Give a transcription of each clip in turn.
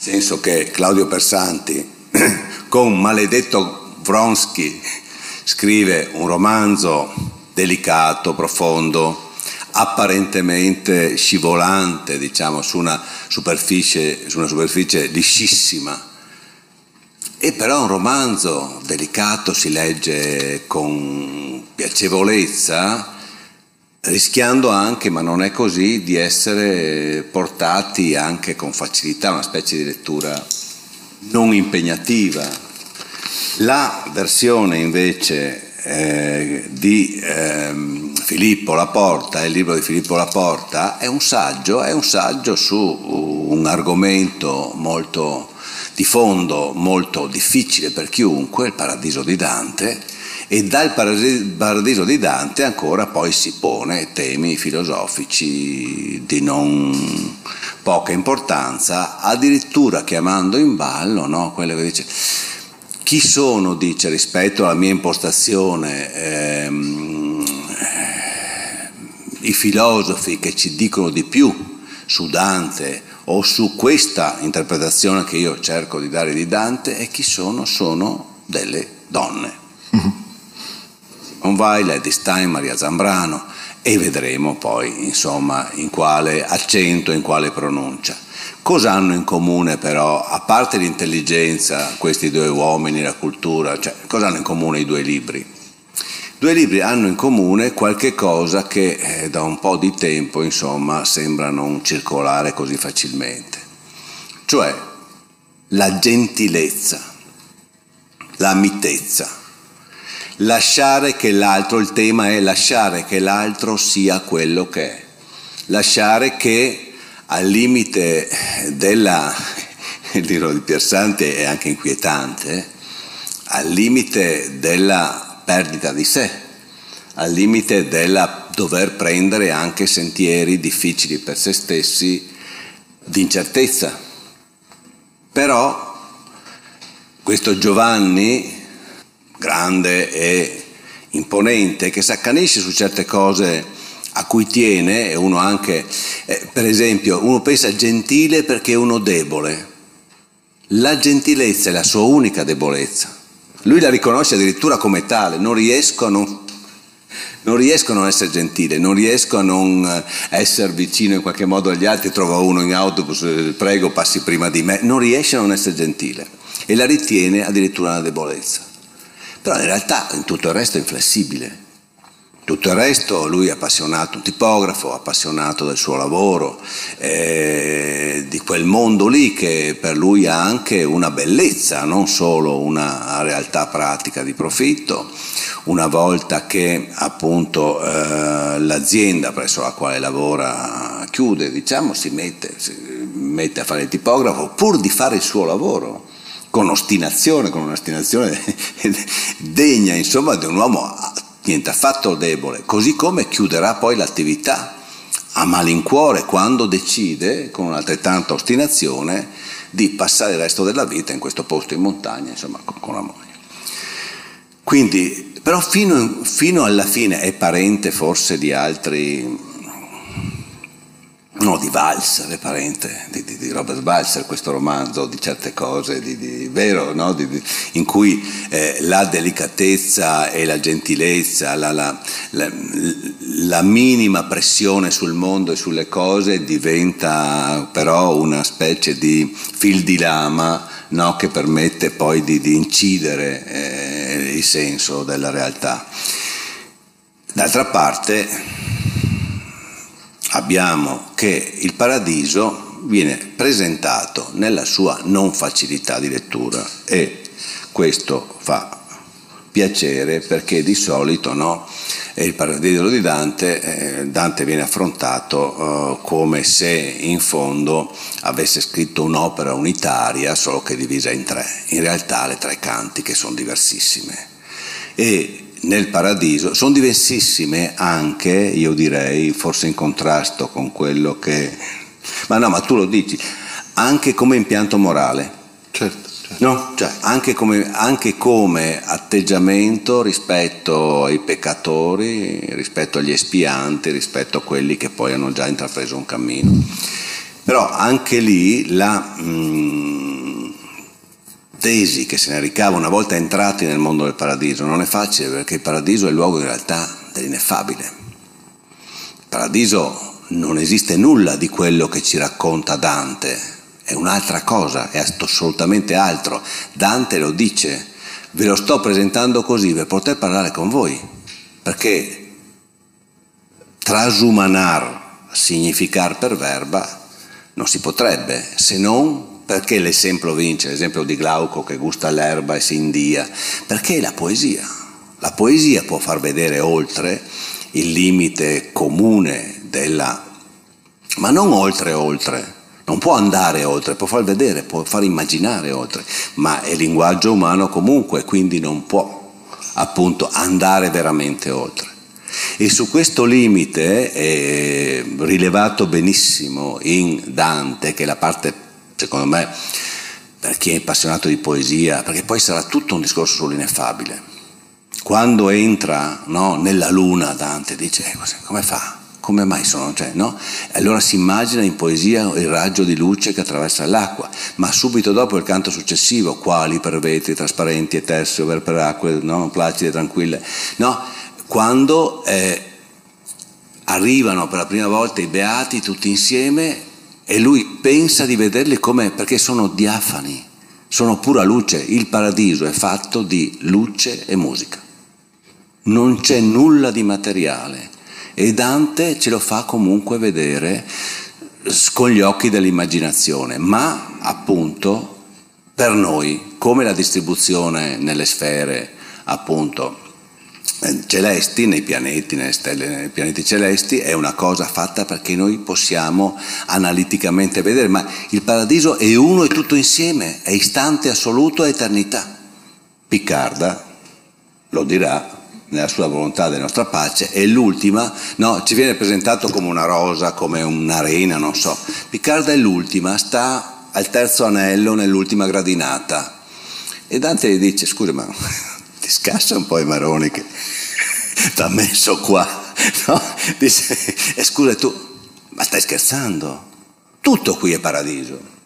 senso che Claudio Persanti con Maledetto Vronsky scrive un romanzo delicato, profondo, apparentemente scivolante, diciamo, su una superficie, su una superficie liscissima. E però un romanzo delicato si legge con piacevolezza, rischiando anche, ma non è così, di essere portati anche con facilità a una specie di lettura non impegnativa. La versione invece eh, di eh, Filippo Laporta, il libro di Filippo Laporta, è un saggio, è un saggio su un argomento molto di fondo, molto difficile per chiunque, il paradiso di Dante, e dal paradiso di Dante ancora poi si pone temi filosofici di non poca importanza, addirittura chiamando in ballo no, quello che dice chi sono, dice, rispetto alla mia impostazione, ehm, i filosofi che ci dicono di più su Dante o su questa interpretazione che io cerco di dare di Dante e chi sono? Sono delle donne. Mm-hmm. Simone Weil, Eddie Stein, Maria Zambrano e vedremo poi insomma in quale accento, in quale pronuncia. Cosa hanno in comune però, a parte l'intelligenza, questi due uomini, la cultura, cioè, cosa hanno in comune i due libri? Due libri hanno in comune qualche cosa che eh, da un po' di tempo insomma sembra non circolare così facilmente, cioè la gentilezza, la mitezza lasciare che l'altro, il tema è lasciare che l'altro sia quello che è, lasciare che al limite della, il libro di Piersante è anche inquietante, al limite della perdita di sé, al limite della dover prendere anche sentieri difficili per se stessi di incertezza. Però questo Giovanni grande e imponente che si accanisce su certe cose a cui tiene e uno anche, eh, per esempio, uno pensa gentile perché è uno debole. La gentilezza è la sua unica debolezza. Lui la riconosce addirittura come tale, non riesco a non, non riesco a non essere gentile, non riesco a non eh, essere vicino in qualche modo agli altri, trovo uno in autobus, eh, prego passi prima di me, non riesce a non essere gentile e la ritiene addirittura una debolezza. Però in realtà in tutto il resto è inflessibile. Tutto il resto lui è appassionato, un tipografo, appassionato del suo lavoro, eh, di quel mondo lì che per lui ha anche una bellezza, non solo una realtà pratica di profitto. Una volta che appunto eh, l'azienda presso la quale lavora chiude, diciamo, si mette, si mette a fare il tipografo pur di fare il suo lavoro con ostinazione, con un'ostinazione degna insomma di un uomo niente affatto debole, così come chiuderà poi l'attività a malincuore quando decide con un'altrettanta ostinazione di passare il resto della vita in questo posto in montagna, insomma con la moglie. Quindi, però fino, fino alla fine è parente forse di altri no, di Walser, parente di, di, di, Robert Walser, questo romanzo di certe cose, di, vero, no? in cui eh, la delicatezza e la gentilezza, la, la, la, la, minima pressione sul mondo e sulle cose diventa però una specie di fil di lama no? che permette poi di, incidere eh, il senso della realtà. D'altra parte, abbiamo che il paradiso viene presentato nella sua non facilità di lettura e questo fa piacere perché di solito no, il paradiso di Dante, eh, Dante viene affrontato eh, come se in fondo avesse scritto un'opera unitaria solo che divisa in tre, in realtà le tre cantiche sono diversissime. E nel paradiso sono diversissime anche, io direi, forse in contrasto con quello che... Ma no, ma tu lo dici, anche come impianto morale. Certo. certo. No? Cioè, anche, come, anche come atteggiamento rispetto ai peccatori, rispetto agli espianti, rispetto a quelli che poi hanno già intrapreso un cammino. Però anche lì la... Mm, tesi che se ne ricava una volta entrati nel mondo del paradiso non è facile perché il paradiso è il luogo in realtà dell'ineffabile. Il paradiso non esiste nulla di quello che ci racconta Dante, è un'altra cosa, è assolutamente altro. Dante lo dice, ve lo sto presentando così per poter parlare con voi, perché trasumanar, significar per verba, non si potrebbe se non perché l'esempio vince, l'esempio di Glauco che gusta l'erba e si india? Perché la poesia. La poesia può far vedere oltre il limite comune della... ma non oltre oltre, non può andare oltre, può far vedere, può far immaginare oltre, ma è linguaggio umano comunque, quindi non può appunto andare veramente oltre. E su questo limite è rilevato benissimo in Dante, che è la parte secondo me, per chi è appassionato di poesia, perché poi sarà tutto un discorso sull'ineffabile. Quando entra no, nella luna Dante dice, eh, come fa? Come mai sono? Cioè, no? Allora si immagina in poesia il raggio di luce che attraversa l'acqua, ma subito dopo il canto successivo, quali per vetri trasparenti e tersi over per acque, no? placide tranquille. No? Quando eh, arrivano per la prima volta i beati tutti insieme e lui pensa di vederli come perché sono diafani, sono pura luce. Il paradiso è fatto di luce e musica. Non c'è nulla di materiale e Dante ce lo fa comunque vedere con gli occhi dell'immaginazione, ma appunto per noi, come la distribuzione nelle sfere appunto celesti, nei pianeti, nelle stelle, nei pianeti celesti, è una cosa fatta perché noi possiamo analiticamente vedere, ma il paradiso è uno e tutto insieme, è istante assoluto e eternità. Piccarda lo dirà nella sua volontà della nostra pace, è l'ultima, no, ci viene presentato come una rosa, come un'arena, non so. Piccarda è l'ultima, sta al terzo anello nell'ultima gradinata. E Dante gli dice, scusa ma scassa un po' i maroni che ti ha messo qua. No? Dice, e scusa tu, ma stai scherzando? Tutto qui è paradiso.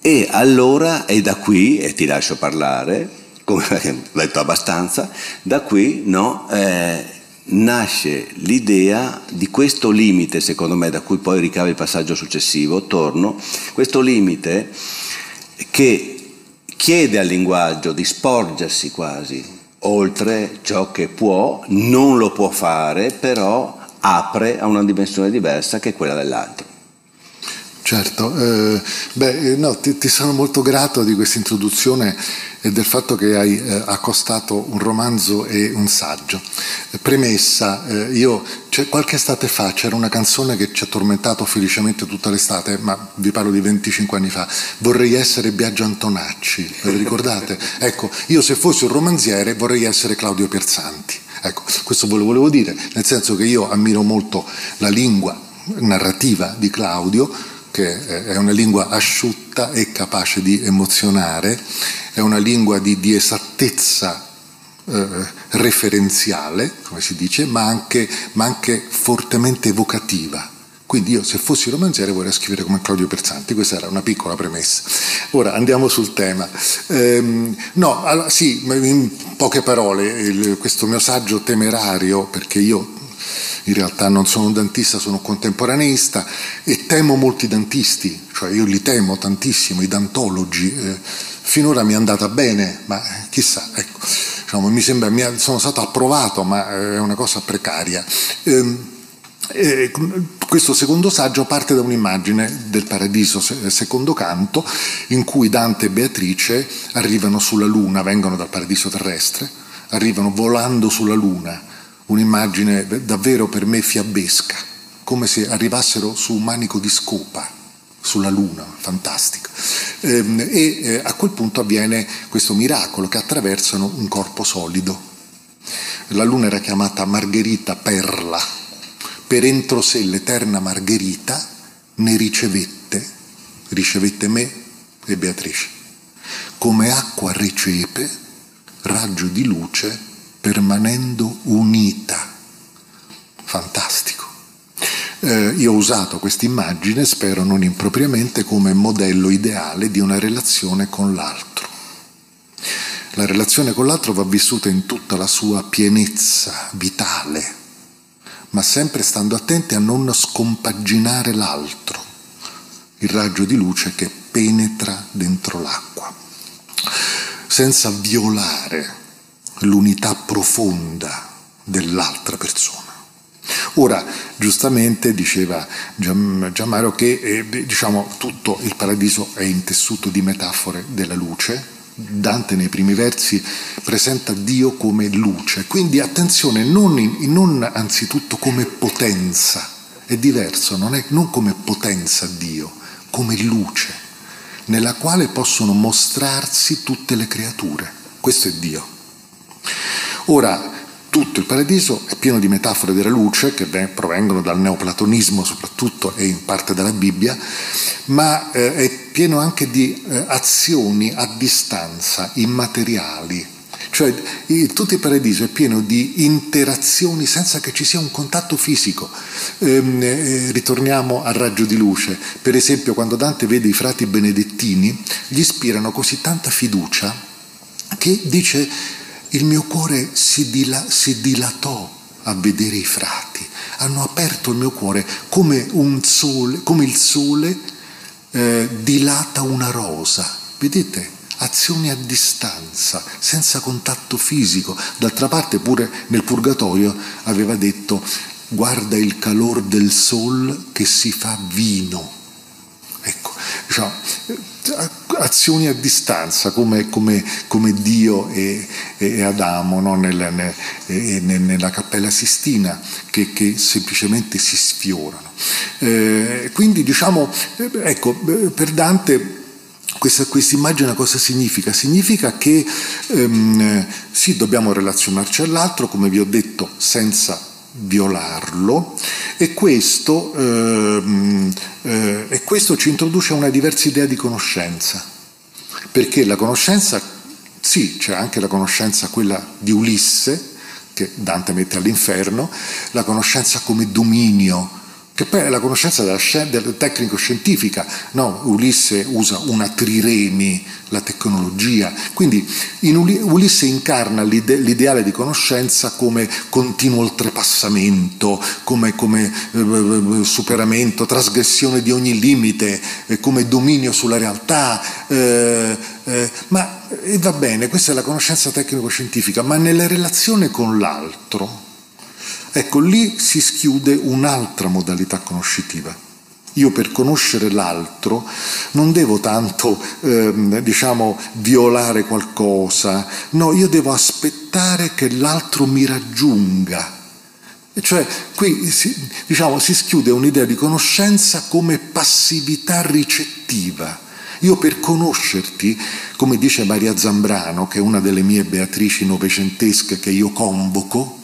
E allora è da qui, e ti lascio parlare, come ho detto abbastanza, da qui no, eh, nasce l'idea di questo limite, secondo me, da cui poi ricava il passaggio successivo, torno, questo limite che chiede al linguaggio di sporgersi quasi oltre ciò che può, non lo può fare, però apre a una dimensione diversa che è quella dell'altro. Certo, eh, beh, no, ti, ti, sono molto grato di questa introduzione e del fatto che hai eh, accostato un romanzo e un saggio. Premessa, eh, io qualche estate fa c'era una canzone che ci ha tormentato felicemente tutta l'estate, ma vi parlo di 25 anni fa, Vorrei essere Biagio Antonacci, ve lo ricordate? ecco, io se fossi un romanziere vorrei essere Claudio Pierzanti. Ecco, questo ve lo volevo dire, nel senso che io ammiro molto la lingua narrativa di Claudio, che è una lingua asciutta e capace di emozionare, è una lingua di, di esattezza eh, referenziale, come si dice, ma anche, ma anche, fortemente evocativa. Quindi io se fossi romanziere vorrei scrivere come Claudio Perzanti, questa era una piccola premessa. Ora andiamo sul tema. Ehm, no, allora, sì, in poche parole, il, questo mio saggio temerario, perché io in realtà non sono un dantista, sono un contemporaneista e temo molti dantisti, cioè io li temo tantissimo, i dantologi. Eh, finora mi è andata bene, ma chissà, ecco, diciamo, mi sembra, mi sono stato approvato, ma è una cosa precaria. Eh, eh, questo secondo saggio parte da un'immagine del paradiso, secondo canto, in cui Dante e Beatrice arrivano sulla luna, vengono dal paradiso terrestre, arrivano volando sulla luna un'immagine davvero per me fiabesca, come se arrivassero su un manico di scopa sulla Luna, fantastico. Ehm, e eh, a quel punto avviene questo miracolo che attraversano un corpo solido. La Luna era chiamata Margherita Perla, per entro sé l'eterna Margherita ne ricevette, ricevette me e Beatrice. Come acqua recepe, raggio di luce permanendo unita. Fantastico. Eh, io ho usato questa immagine, spero non impropriamente, come modello ideale di una relazione con l'altro. La relazione con l'altro va vissuta in tutta la sua pienezza vitale, ma sempre stando attenti a non scompaginare l'altro, il raggio di luce che penetra dentro l'acqua, senza violare l'unità profonda dell'altra persona. Ora, giustamente diceva Giammaro che eh, diciamo, tutto il paradiso è intessuto di metafore della luce. Dante nei primi versi presenta Dio come luce, quindi attenzione, non, in, non anzitutto come potenza, è diverso, non, è, non come potenza Dio, come luce, nella quale possono mostrarsi tutte le creature. Questo è Dio. Ora, tutto il paradiso è pieno di metafore della luce che provengono dal neoplatonismo soprattutto e in parte dalla Bibbia, ma eh, è pieno anche di eh, azioni a distanza, immateriali. Cioè tutto il paradiso è pieno di interazioni senza che ci sia un contatto fisico. Ehm, eh, ritorniamo al raggio di luce. Per esempio quando Dante vede i frati benedettini, gli ispirano così tanta fiducia che dice il mio cuore si, dila, si dilatò a vedere i frati, hanno aperto il mio cuore come, sole, come il sole eh, dilata una rosa. Vedete? Azioni a distanza, senza contatto fisico. D'altra parte pure nel purgatorio aveva detto guarda il calor del sol che si fa vino. Ecco, diciamo, azioni a distanza come, come, come Dio e, e Adamo no? nella, nella, Cappella Sistina che, che, semplicemente si sfiorano. Eh, quindi diciamo, ecco, per Dante questa, questa, immagine cosa significa? Significa che ehm, sì, dobbiamo relazionarci all'altro, come vi ho detto, senza violarlo e questo, ehm, eh, e questo ci introduce a una diversa idea di conoscenza, perché la conoscenza, sì, c'è anche la conoscenza quella di Ulisse, che Dante mette all'inferno, la conoscenza come dominio, che poi è la conoscenza della, della tecnico-scientifica, no? Ulisse usa una triremi, la tecnologia, quindi in Ulisse incarna l'ide- l'ideale di conoscenza come continuo oltrepassamento, come, come eh, superamento, trasgressione di ogni limite, eh, come dominio sulla realtà, eh, eh ma va bene, questa è la conoscenza tecnico-scientifica, ma nella relazione con l'altro, Ecco, lì si schiude un'altra modalità conoscitiva. Io per conoscere l'altro non devo tanto, ehm, diciamo, violare qualcosa, no, io devo aspettare che l'altro mi raggiunga. Cioè qui si, diciamo, si schiude un'idea di conoscenza come passività ricettiva. Io per conoscerti, come dice Maria Zambrano, che è una delle mie beatrici novecentesche che io convoco,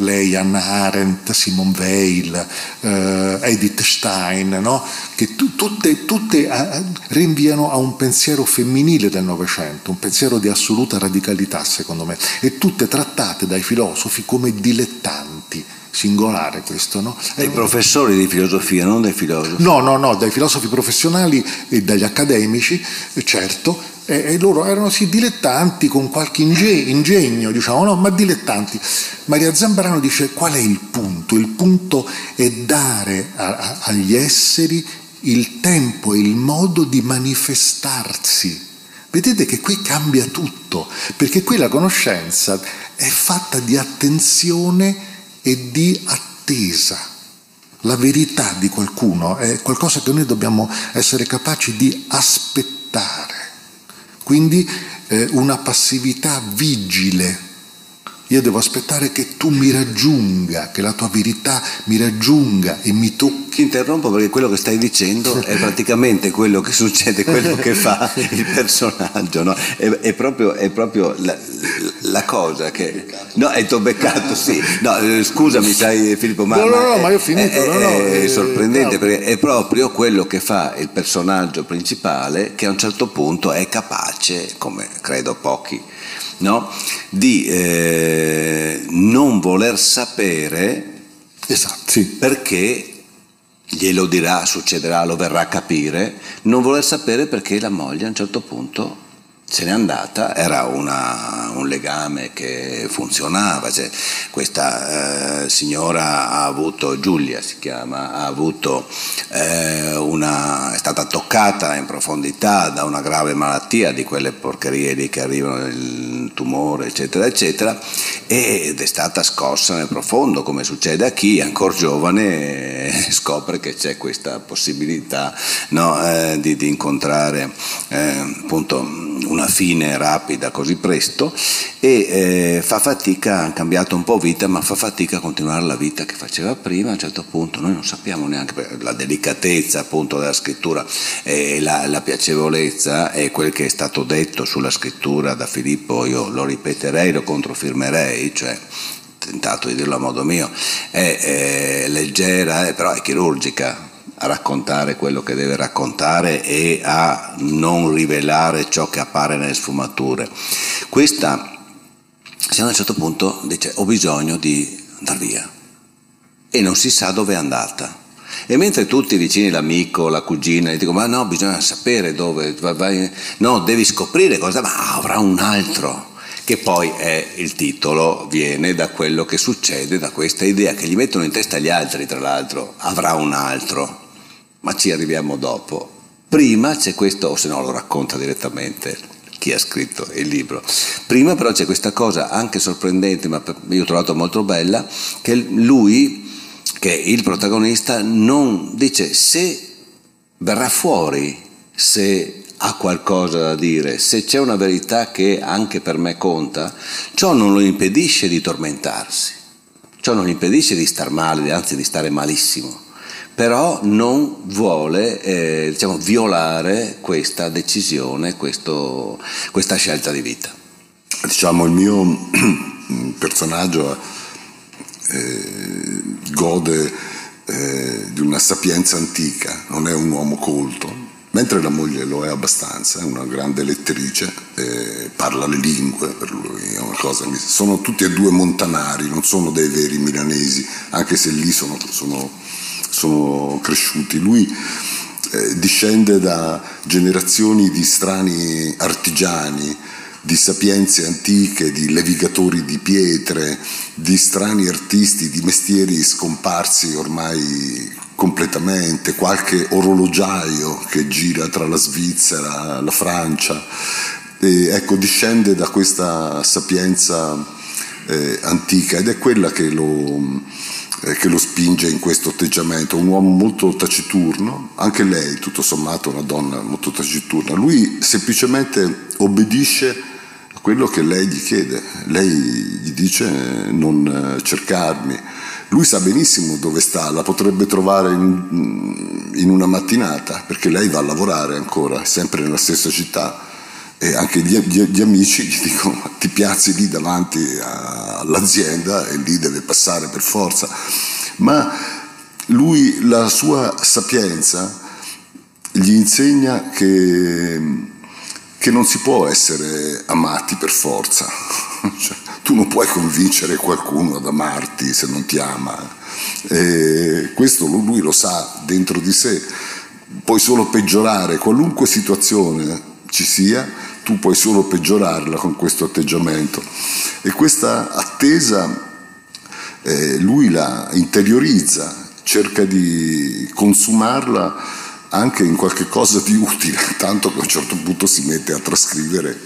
lei, Anna Arendt, Simone Weil, eh, Edith Stein, no? che tu, tutte, tutte eh, rinviano a un pensiero femminile del Novecento, un pensiero di assoluta radicalità secondo me, e tutte trattate dai filosofi come dilettanti singolare questo, no? Dai professori di filosofia, non dai filosofi. No, no, no, dai filosofi professionali e dagli accademici, certo, e, loro erano sì dilettanti con qualche ingegno, diciamo, no, ma dilettanti. Maria Zambrano dice qual è il punto? Il punto è dare a, a, agli esseri il tempo e il modo di manifestarsi. Vedete che qui cambia tutto, perché qui la conoscenza è fatta di attenzione e di attesa. La verità di qualcuno è qualcosa che noi dobbiamo essere capaci di aspettare. Quindi eh, una passività vigile. Io devo aspettare che tu mi raggiunga, che la tua verità mi raggiunga e mi tocchi. Ti interrompo perché quello che stai dicendo è praticamente quello che succede, quello che fa il personaggio. No? È, è, proprio, è proprio la, la, cosa che... No, è tuo beccato, sì. No, eh, scusami, sai Filippo, ma... No, no, no, è, ma io ho finito. È, no, no, è sorprendente perché è proprio quello che fa il personaggio principale che a un certo punto è capace, come credo pochi no? di eh, non voler sapere esatto, sì. perché glielo dirà, succederà, lo verrà a capire, non voler sapere perché la moglie a un certo punto se n'è andata, era una, un legame che funzionava, cioè, questa eh, signora ha avuto, Giulia si chiama, ha avuto eh, una, è stata toccata in profondità da una grave malattia, di quelle porcherie lì che arrivano, il tumore eccetera eccetera, ed è stata scossa nel profondo, come succede a chi ancora giovane eh, scopre che c'è questa possibilità no, eh, di, di, incontrare eh, appunto una fine rapida così presto e eh, fa fatica, ha cambiato un po' vita, ma fa fatica a continuare la vita che faceva prima, a un certo punto noi non sappiamo neanche la delicatezza appunto della scrittura e la, la piacevolezza è quel che è stato detto sulla scrittura da Filippo, io lo ripeterei, lo controfirmerei, cioè tentato di dirlo a modo mio, è, è leggera, è, però è chirurgica, a raccontare quello che deve raccontare e a non rivelare ciò che appare nelle sfumature. Questa, se a un certo punto dice ho bisogno di andare via e non si sa dove è andata. E mentre tutti vicini, l'amico, la cugina, gli dicono ma no, bisogna sapere dove, vai, no, devi scoprire cosa, ma avrà un altro che poi è il titolo, viene da quello che succede, da questa idea che gli mettono in testa gli altri, tra l'altro, avrà un altro ma ci arriviamo dopo. Prima c'è questo, o se no lo racconta direttamente chi ha scritto il libro. Prima però c'è questa cosa anche sorprendente, ma io ho trovato molto bella, che lui, che il protagonista, non dice se verrà fuori, se ha qualcosa da dire, se c'è una verità che anche per me conta, ciò non lo impedisce di tormentarsi, ciò non gli impedisce di star male, anzi di stare malissimo però non vuole eh, diciamo, violare questa decisione, questo, questa scelta di vita. Diciamo il mio personaggio eh, gode eh, di una sapienza antica, non è un uomo colto, mentre la moglie lo è abbastanza, è una grande lettrice, eh, parla le lingue, per lui è una cosa, sono tutti e due montanari, non sono dei veri milanesi, anche se lì sono, sono sono cresciuti. Lui eh, discende da generazioni di strani artigiani, di sapienze antiche, di levigatori di pietre, di strani artisti, di mestieri scomparsi ormai completamente, qualche orologiaio che gira tra la Svizzera, la Francia. E, ecco, discende da questa sapienza eh, antica ed è quella che lo eh, che lo spinge in questo atteggiamento, un uomo molto taciturno, anche lei tutto sommato una donna molto taciturna, lui semplicemente obbedisce a quello che lei gli chiede, lei gli dice non eh, cercarmi, lui sa benissimo dove sta, la potrebbe trovare in, in una mattinata perché lei va a lavorare ancora, sempre nella stessa città e anche gli, gli, gli, amici gli dicono ti piazzi lì davanti all'azienda e lì deve passare per forza. Ma lui, la sua sapienza, gli insegna che, che non si può essere amati per forza. Cioè, tu non puoi convincere qualcuno ad amarti se non ti ama. E questo lui lo sa dentro di sé. Puoi solo peggiorare qualunque situazione ci sia, tu puoi solo peggiorarla con questo atteggiamento. E questa attesa eh, lui la interiorizza, cerca di consumarla anche in qualche cosa di utile, tanto che a un certo punto si mette a trascrivere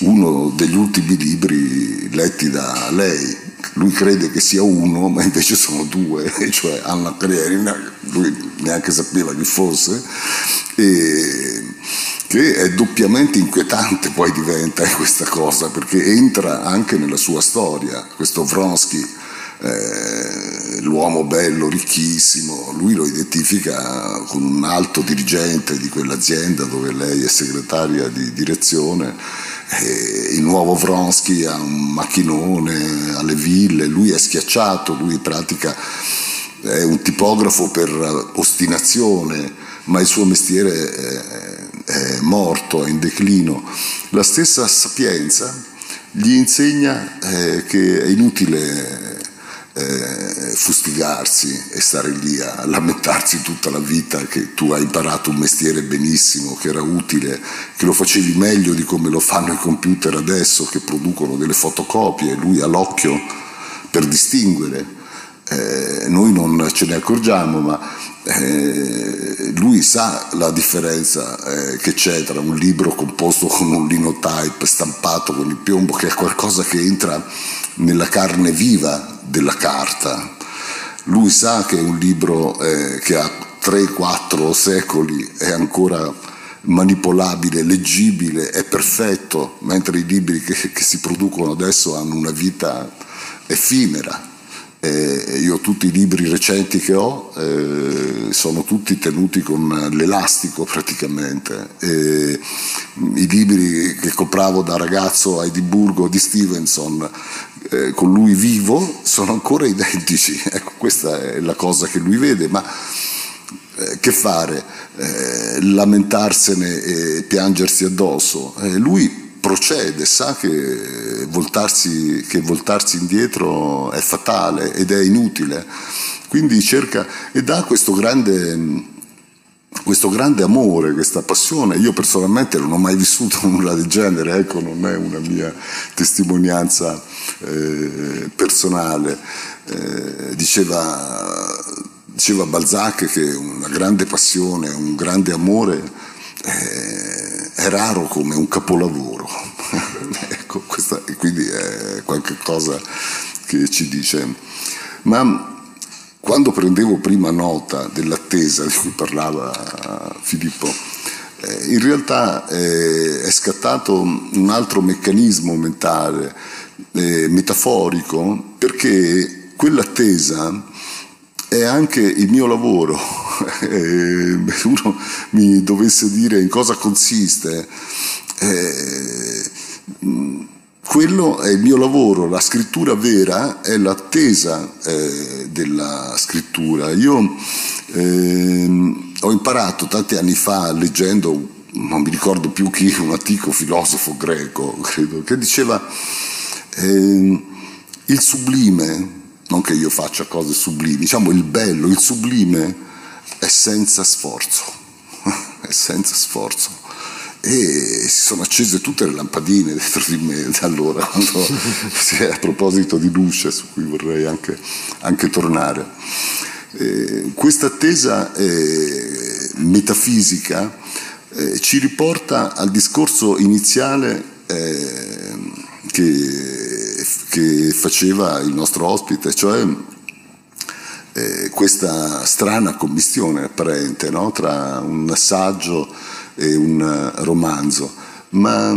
uno degli ultimi libri letti da lei. Lui crede che sia uno, ma invece sono due, cioè Anna Karenina, lui neanche sapeva chi fosse, e che è doppiamente inquietante poi diventa questa cosa, perché entra anche nella sua storia, questo Vronsky, eh, l'uomo bello, ricchissimo, lui lo identifica con un alto dirigente di quell'azienda dove lei è segretaria di direzione, eh, il nuovo Vronsky ha un macchinone alle ville, lui è schiacciato, lui pratica, è un tipografo per ostinazione, ma il suo mestiere è è morto, in declino. La stessa sapienza gli insegna eh, che è inutile eh, fustigarsi e stare lì a lamentarsi tutta la vita che tu hai imparato un mestiere benissimo, che era utile, che lo facevi meglio di come lo fanno i computer adesso che producono delle fotocopie, lui ha l'occhio per distinguere. Eh, noi non ce ne accorgiamo, ma eh, lui sa la differenza eh, che c'è tra un libro composto con un linotype stampato con il piombo, che è qualcosa che entra nella carne viva della carta. Lui sa che un libro eh, che ha 3-4 secoli è ancora manipolabile, leggibile, è perfetto, mentre i libri che, che si producono adesso hanno una vita effimera. Eh, io tutti i libri recenti che ho eh, sono tutti tenuti con l'elastico praticamente. Eh, I libri che compravo da ragazzo a Edimburgo di Stevenson eh, con lui vivo sono ancora identici. Ecco, questa è la cosa che lui vede, ma eh, che fare? Eh, lamentarsene e piangersi addosso? lui procede, sa che voltarsi, che voltarsi, indietro è fatale ed è inutile, quindi cerca e dà questo grande, questo grande amore, questa passione. Io personalmente non ho mai vissuto nulla del genere, ecco, non è una mia testimonianza eh, personale. Eh, diceva, diceva Balzac che una grande passione, un grande amore eh, è raro come un capolavoro. ecco, questa, quindi è qualcosa che ci dice. Ma quando prendevo prima nota dell'attesa di cui parlava Filippo, eh, in realtà eh, è scattato un altro meccanismo mentale, eh, metaforico, perché quell'attesa è anche il mio lavoro. Uno mi dovesse dire in cosa consiste, eh, quello è il mio lavoro, la scrittura vera è l'attesa eh, della scrittura. Io ehm, ho imparato tanti anni fa leggendo, non mi ricordo più chi, un antico filosofo greco, credo, che diceva ehm, il sublime non che io faccia cose sublimi, diciamo il bello, il sublime è senza sforzo, è senza sforzo. E si sono accese tutte le lampadine dentro di me da allora, quando, a proposito di luce, su cui vorrei anche, anche tornare. Eh, questa attesa eh, metafisica eh, ci riporta al discorso iniziale eh, che, che faceva il nostro ospite, cioè eh, questa strana commistione apparente no? tra un saggio e un romanzo, ma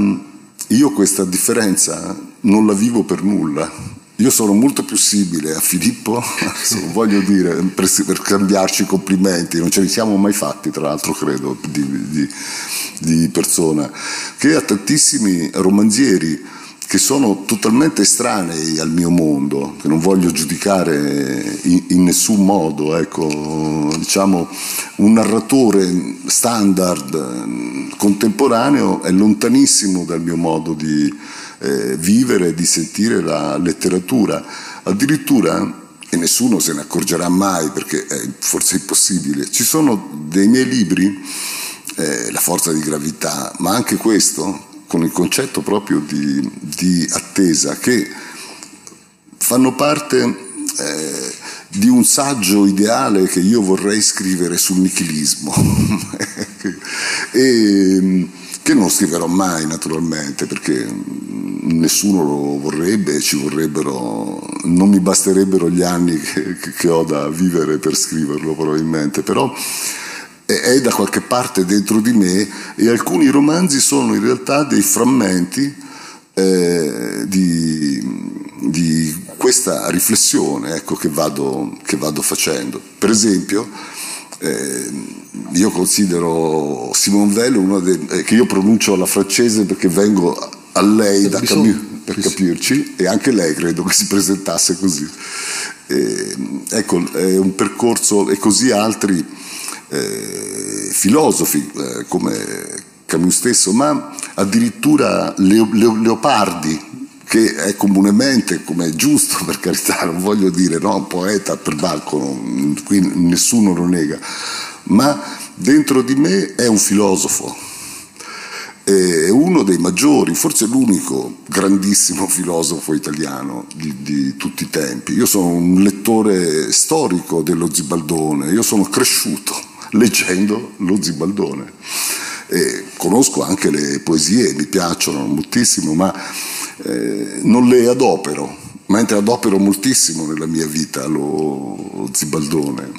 io questa differenza non la vivo per nulla. Io sono molto più simile a Filippo, voglio dire, per, per, cambiarci complimenti, non ce li siamo mai fatti, tra l'altro, credo, di, di, di persona, che a tantissimi romanzieri che sono totalmente estranei al mio mondo, che non voglio giudicare in, in nessun modo. Ecco, diciamo, un narratore standard contemporaneo è lontanissimo dal mio modo di eh, vivere e di sentire la letteratura. Addirittura e nessuno se ne accorgerà mai perché è forse impossibile. Ci sono dei miei libri, eh, La forza di gravità, ma anche questo, con il concetto proprio di, di attesa, che fanno parte eh, di un saggio ideale che io vorrei scrivere sul nichilismo. E che non scriverò mai naturalmente perché nessuno lo vorrebbe, ci vorrebbero, non mi basterebbero gli anni che, che ho da vivere per scriverlo probabilmente, però è da qualche parte dentro di me e alcuni romanzi sono in realtà dei frammenti eh, di, di, questa riflessione ecco, che, vado, che, vado, facendo. Per esempio, eh, io considero Simone Veil uno dei, eh, che io pronuncio alla francese perché vengo a lei da Camus per capirci e anche lei credo che si presentasse così. Eh, ecco, è un percorso e così altri eh, filosofi eh, come Camus stesso, ma addirittura Leo, Leo, Leopardi, che è comunemente, come è giusto per carità, non voglio dire no, poeta per balcone, qui nessuno lo nega, ma dentro di me è un filosofo, è uno dei maggiori, forse l'unico grandissimo filosofo italiano di, di, tutti i tempi. Io sono un lettore storico dello Zibaldone, io sono cresciuto leggendo lo Zibaldone. E conosco anche le poesie, mi piacciono moltissimo, ma eh, non le adopero, mentre adopero moltissimo nella mia vita lo Zibaldone.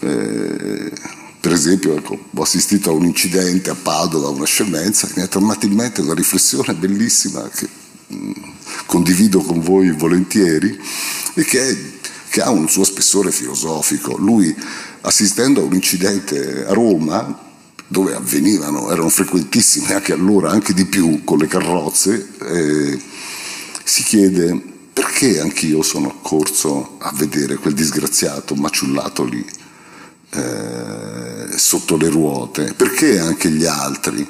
Eh, per esempio, ecco, ho assistito a un incidente a Padova, una scemenza, che mi ha tornato in mente una riflessione bellissima che mh, mm, condivido con voi volentieri e che, è, che ha un suo spessore filosofico. Lui, assistendo a un incidente a Roma, dove avvenivano, erano frequentissime anche allora, anche di più, con le carrozze, eh, si chiede perché anch'io sono accorso a vedere quel disgraziato maciullato lì eh, sotto le ruote, perché anche gli altri?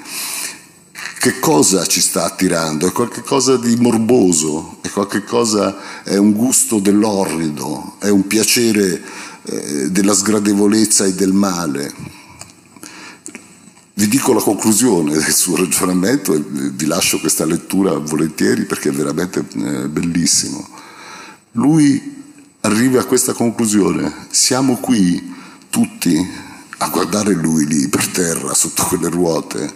Che cosa ci sta attirando? È qualcosa di morboso, è qualcosa, è un gusto dell'orrido, è un piacere eh, della sgradevolezza e del male. Vi dico la conclusione del suo ragionamento e vi lascio questa lettura volentieri perché è veramente eh, bellissimo. Lui arriva a questa conclusione, siamo qui tutti a guardare lui lì per terra sotto quelle ruote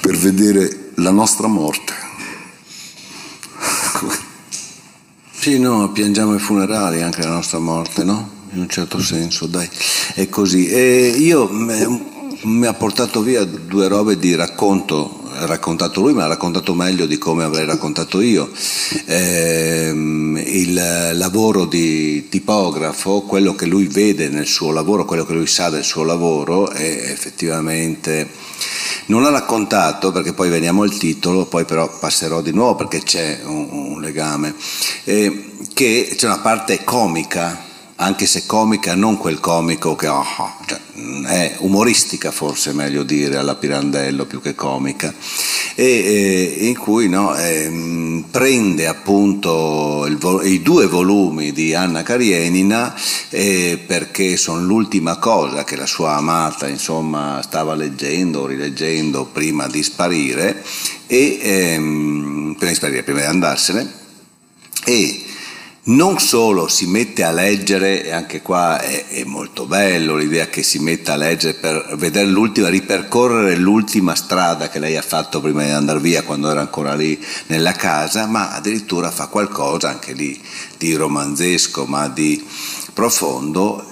per vedere la nostra morte. Sì, no, piangiamo i funerali anche la nostra morte, no? In un certo senso, dai, è così. E io mi ha portato via due robe di racconto raccontato lui, ma ha raccontato meglio di come avrei raccontato io. Eh, il lavoro di tipografo, quello che lui vede nel suo lavoro, quello che lui sa del suo lavoro, è effettivamente... Non l'ha raccontato perché poi veniamo al titolo, poi però passerò di nuovo perché c'è un, un legame, eh, che c'è una parte comica anche se comica, non quel comico che oh, cioè, è umoristica forse meglio dire alla Pirandello più che comica, e, e in cui no, eh, prende appunto il, i due volumi di Anna Karenina eh, perché sono l'ultima cosa che la sua amata insomma stava leggendo o rileggendo prima di sparire, e, ehm, prima di sparire, prima di andarsene, e non solo si mette a leggere, e anche qua è, è, molto bello l'idea che si metta a leggere per vedere l'ultima, ripercorrere l'ultima strada che lei ha fatto prima di andare via quando era ancora lì nella casa, ma addirittura fa qualcosa anche lì di romanzesco, ma di profondo.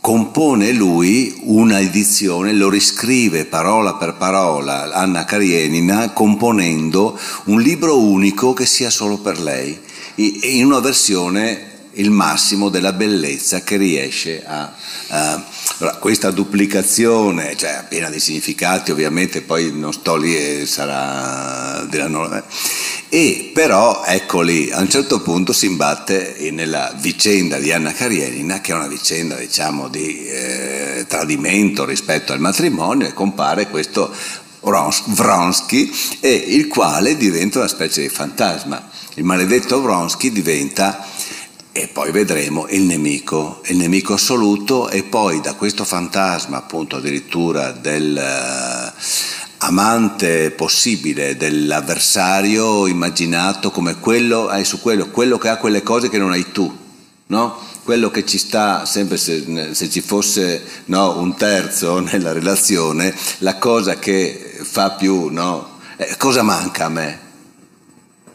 Compone lui una edizione, lo riscrive parola per parola Anna Karenina, componendo un libro unico che sia solo per lei in una versione il massimo della bellezza che riesce a... allora, questa duplicazione, cioè piena di significati, ovviamente poi non sto lì e sarà della norma. E però, ecco lì, a un certo punto si imbatte nella vicenda di Anna Karenina, che è una vicenda, diciamo, di eh, tradimento rispetto al matrimonio, e compare questo Vronsky, il quale diventa una specie di fantasma il maledetto Vronsky diventa, e poi vedremo, il nemico, il nemico assoluto e poi da questo fantasma appunto addirittura del uh, amante possibile, dell'avversario immaginato come quello, hai su quello, quello che ha quelle cose che non hai tu, no? quello che ci sta, sempre se, se ci fosse no, un terzo nella relazione, la cosa che fa più, no? eh, cosa manca a me?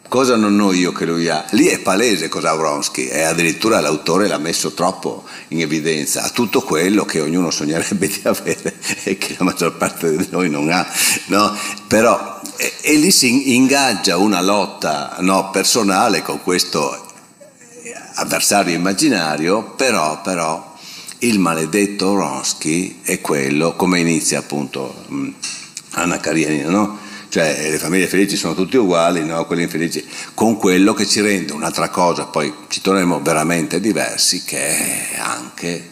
Cosa non ho io che lui ha? Lì è palese cosa ha Vronsky e addirittura l'autore l'ha messo troppo in evidenza a tutto quello che ognuno sognerebbe di avere e che la maggior parte di noi non ha. No? Però, e, e, lì si ingaggia una lotta no, personale con questo avversario immaginario, però, però il maledetto Vronsky è quello, come inizia appunto mm, Anna Karenina, no? Cioè le famiglie felici sono tutte uguali, no? quelle infelici, con quello che ci rende un'altra cosa, poi ci torneremo veramente diversi, che è anche,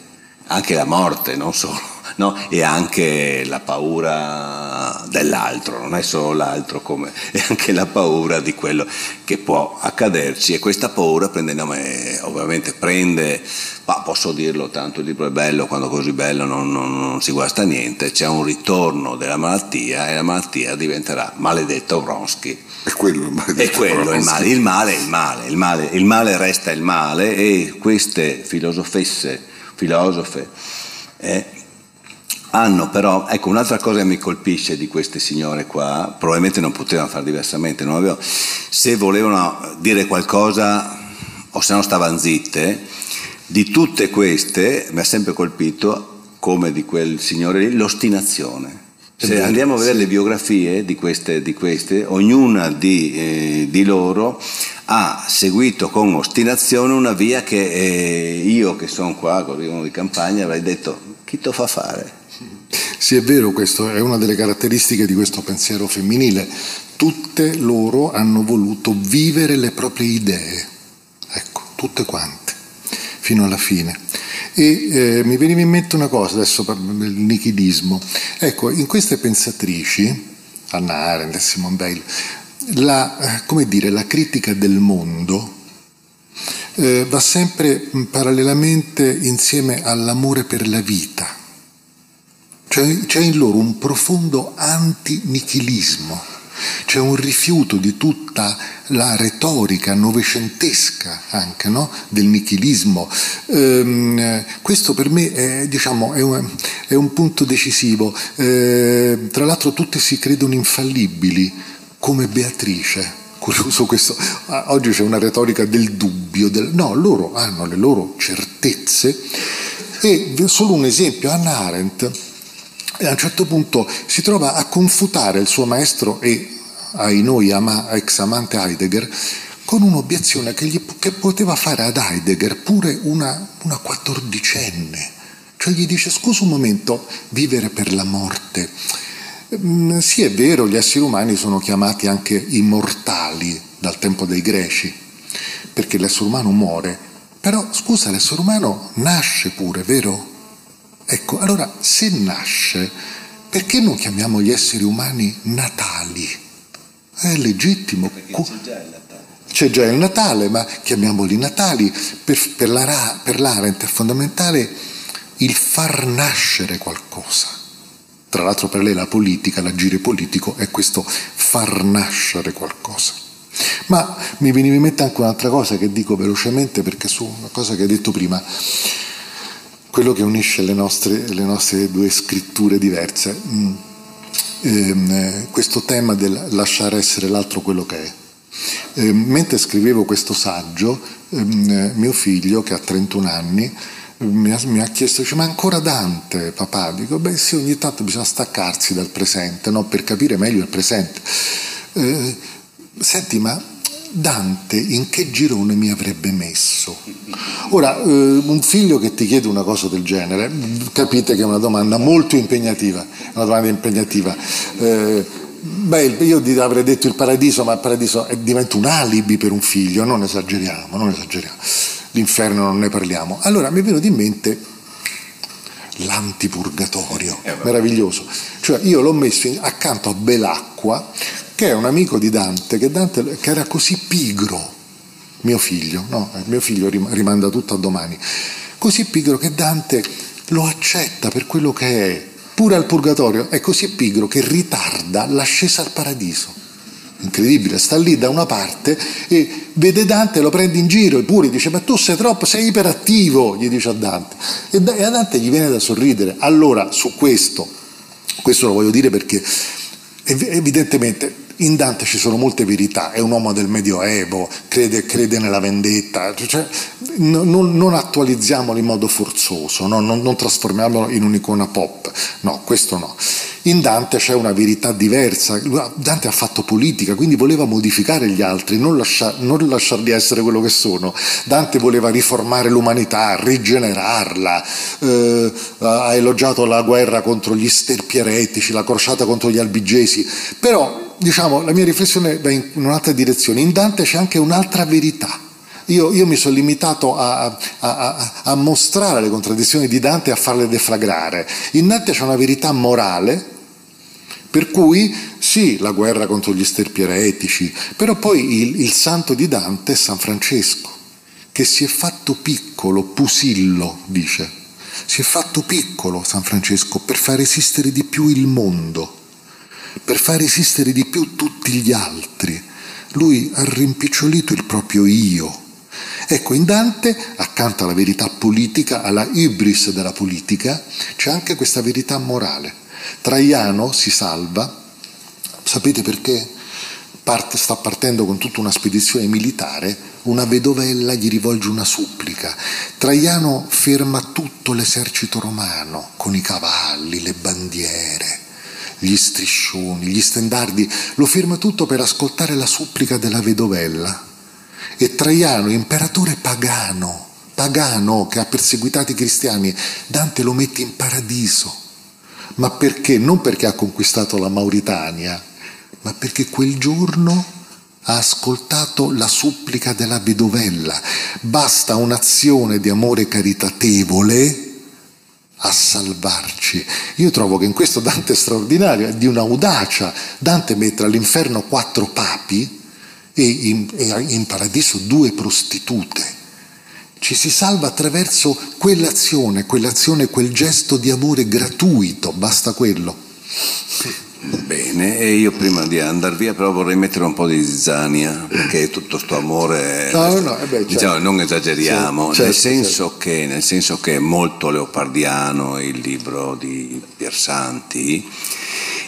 anche la morte, non solo no? e anche la paura dell'altro, non è solo l'altro, come, è anche la paura di quello che può accaderci e questa paura prende nome, ovviamente prende, ma posso dirlo tanto il libro è bello, quando così bello non, non, non si guasta niente, c'è un ritorno della malattia e la malattia diventerà maledetto Vronsky. È quello il maledetto È quello il male, il male è il male, il male, il male resta il male e queste filosofesse, filosofe, eh, hanno però, ecco un'altra cosa che mi colpisce di queste signore qua, probabilmente non potevano fare diversamente, avevo, se volevano dire qualcosa o se no stavano zitte, di tutte queste mi ha sempre colpito, come di quel signore lì, l'ostinazione. Se andiamo a vedere le biografie di queste, di queste ognuna di, eh, di, loro ha seguito con ostinazione una via che eh, io che sono qua, così uno di campagna, avrei detto chi te fa fare? Sì, è vero, questo è una delle caratteristiche di questo pensiero femminile. Tutte loro hanno voluto vivere le proprie idee, ecco, tutte quante, fino alla fine. E eh, mi veniva in mente una cosa adesso per il nichilismo. Ecco, in queste pensatrici, Anna Arendt e Simone Weil, la, come dire, la critica del mondo eh, va sempre parallelamente insieme all'amore per la vita. C'è, c'è in loro un profondo antinichilismo c'è un rifiuto di tutta la retorica novecentesca anche no? del nichilismo. Ehm, questo per me è, diciamo, è, un, è un, punto decisivo. Ehm, tra l'altro tutte si credono infallibili, come Beatrice. Curioso questo. Ah, oggi c'è una retorica del dubbio, del... no, loro hanno le loro certezze. E solo un esempio, Anna Arendt e a un certo punto si trova a confutare il suo maestro e ai noi ama, ex amante Heidegger con un'obiezione che, gli, che, poteva fare ad Heidegger pure una, una quattordicenne. Cioè gli dice scusa un momento, vivere per la morte. Mm, sì è vero, gli esseri umani sono chiamati anche immortali dal tempo dei greci, perché l'essere umano muore, però scusa, l'essere umano nasce pure, vero? Ecco, allora se nasce, perché non chiamiamo gli esseri umani natali? È legittimo. Perché c'è già il Natale. C'è già il Natale, ma chiamiamoli natali. Per, per, la, per l'Arendt è fondamentale il far nascere qualcosa. Tra l'altro per lei la politica, l'agire politico è questo far nascere qualcosa. Ma mi veniva in mente anche un'altra cosa che dico velocemente perché su una cosa che hai detto prima quello che unisce le nostre, le nostre due scritture diverse, mm. ehm, questo tema del lasciare essere l'altro quello che è. Eh, mentre scrivevo questo saggio, ehm, mio figlio, che ha 31 anni, mi ha, mi ha, chiesto, dice, ma ancora Dante, papà? Dico, beh sì, ogni tanto bisogna staccarsi dal presente, no? per capire meglio il presente. Eh, senti, ma Dante in che girone mi avrebbe messo? Ora, eh, un figlio che ti chiede una cosa del genere, capite che è una domanda molto impegnativa, una domanda impegnativa. Eh, beh, io avrei detto il paradiso, ma il paradiso diventa un alibi per un figlio, non esageriamo, non esageriamo. L'inferno non ne parliamo. Allora mi è venuto in mente l'antipurgatorio, eh, meraviglioso. Cioè io l'ho messo accanto a Belacqua che è un amico di Dante, che, Dante, che era così pigro, mio figlio, no? mio figlio rimanda tutto a domani, così pigro che Dante lo accetta per quello che è, pure al purgatorio, è così pigro che ritarda l'ascesa al paradiso. Incredibile, sta lì da una parte e vede Dante, lo prende in giro, eppure dice ma tu sei troppo, sei iperattivo, gli dice a Dante. E a Dante gli viene da sorridere. Allora, su questo, questo lo voglio dire perché evidentemente in Dante ci sono molte verità, è un uomo del Medioevo, crede, crede nella vendetta, cioè, non, non, attualizziamolo in modo forzoso, no? non, non trasformiamolo in un'icona pop, no, questo no. In Dante c'è una verità diversa, Dante ha fatto politica, quindi voleva modificare gli altri, non, lasciar, non lasciarli essere quello che sono. Dante voleva riformare l'umanità, rigenerarla, eh, ha elogiato la guerra contro gli sterpi eretici, la crociata contro gli albigesi, però diciamo, la mia riflessione va in un'altra direzione. In Dante c'è anche un'altra verità. Io, io mi sono limitato a, a, a, a, mostrare le contraddizioni di Dante e a farle deflagrare. In Dante c'è una verità morale, per cui sì, la guerra contro gli sterpi eretici, però poi il, il santo di Dante è San Francesco, che si è fatto piccolo, pusillo, dice. Si è fatto piccolo San Francesco per far esistere di più il mondo, per far esistere di più tutti gli altri. Lui ha rimpicciolito il proprio io. Ecco, in Dante, accanto alla verità politica, alla ibris della politica, c'è anche questa verità morale. Traiano si salva, sapete perché? Parte, sta partendo con tutta una spedizione militare, una vedovella gli rivolge una supplica. Traiano ferma tutto l'esercito romano con i cavalli, le bandiere, gli striscioni, gli stendardi, lo ferma tutto per ascoltare la supplica della vedovella. E Traiano, imperatore pagano, pagano che ha perseguitato i cristiani, Dante lo mette in paradiso ma perché? Non perché ha conquistato la Mauritania, ma perché quel giorno ha ascoltato la supplica della vedovella. Basta un'azione di amore caritatevole a salvarci. Io trovo che in questo Dante è straordinario, è di un'audacia. Dante mette all'inferno quattro papi e in, e in paradiso due prostitute ci si salva attraverso quell'azione, quell'azione, quel gesto di amore gratuito, basta quello. Bene, e io prima di andare via però vorrei mettere un po' di zizzania, perché tutto questo amore, no, no, eh beh, certo. diciamo, non esageriamo, certo, nel, senso certo. che, nel, senso che, è molto leopardiano il libro di Piersanti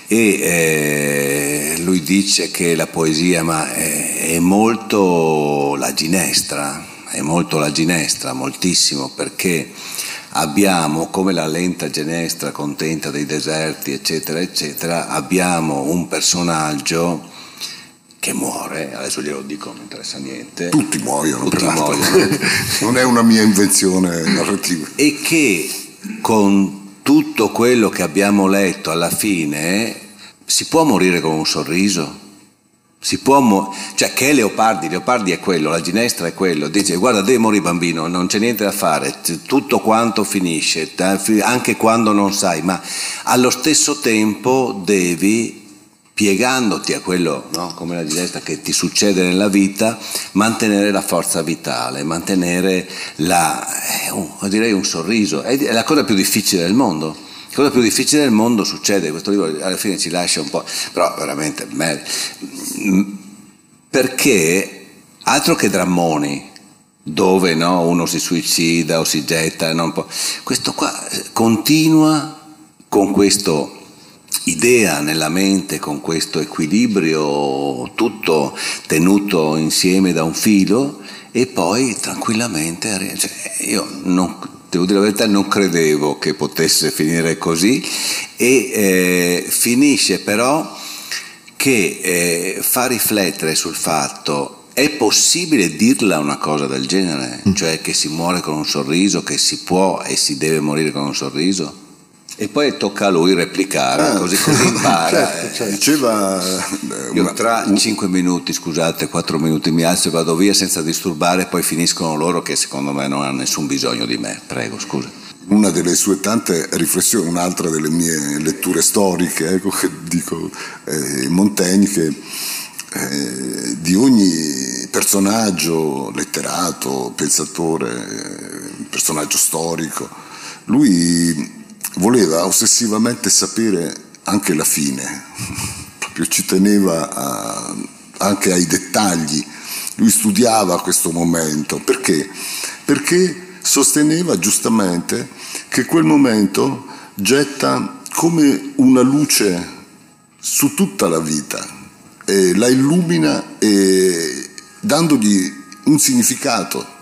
e eh, lui dice che la poesia ma è, è molto la ginestra, è molto la ginestra, moltissimo, perché abbiamo, come la lenta ginestra contenta dei deserti, eccetera, eccetera, abbiamo un personaggio che muore, adesso glielo dico, non interessa niente. Tutti muoiono, Tutti muoiono. non è una mia invenzione narrativa. E che con tutto quello che abbiamo letto alla fine si può morire con un sorriso? Si può mo- cioè che è Leopardi? Leopardi è quello, la ginestra è quello, dice guarda devi morire bambino, non c'è niente da fare, tutto quanto finisce, anche quando non sai, ma allo stesso tempo devi, piegandoti a quello, no? come la ginestra che ti succede nella vita, mantenere la forza vitale, mantenere la, eh, un, direi un sorriso, è la cosa più difficile del mondo cosa più difficile del mondo succede, questo libro alla fine ci lascia un po', però veramente perché altro che drammoni dove no, uno si suicida o si getta, questo qua eh, continua con questa idea nella mente, con questo equilibrio tutto tenuto insieme da un filo e poi tranquillamente, cioè, io non, devo dire la verità, non credevo che potesse finire così e eh, finisce però che eh, fa riflettere sul fatto è possibile dirla una cosa del genere, mm. cioè che si muore con un sorriso, che si può e si deve morire con un sorriso? E poi tocca a lui replicare, ah, così, così impara. certo, certo. Diceva eh, Io tra cinque minuti, scusate, quattro minuti mi alzo e vado via senza disturbare, poi finiscono loro che secondo me non hanno nessun bisogno di me. Prego, scusa. Una delle sue tante riflessioni, un'altra delle mie letture storiche, ecco che dico, eh, Montaigne, che eh, di ogni personaggio letterato, pensatore, eh, personaggio storico, lui voleva ossessivamente sapere anche la fine, proprio ci teneva a, anche ai dettagli, lui studiava questo momento, perché? Perché sosteneva giustamente che quel momento getta come una luce su tutta la vita, la illumina e dandogli un significato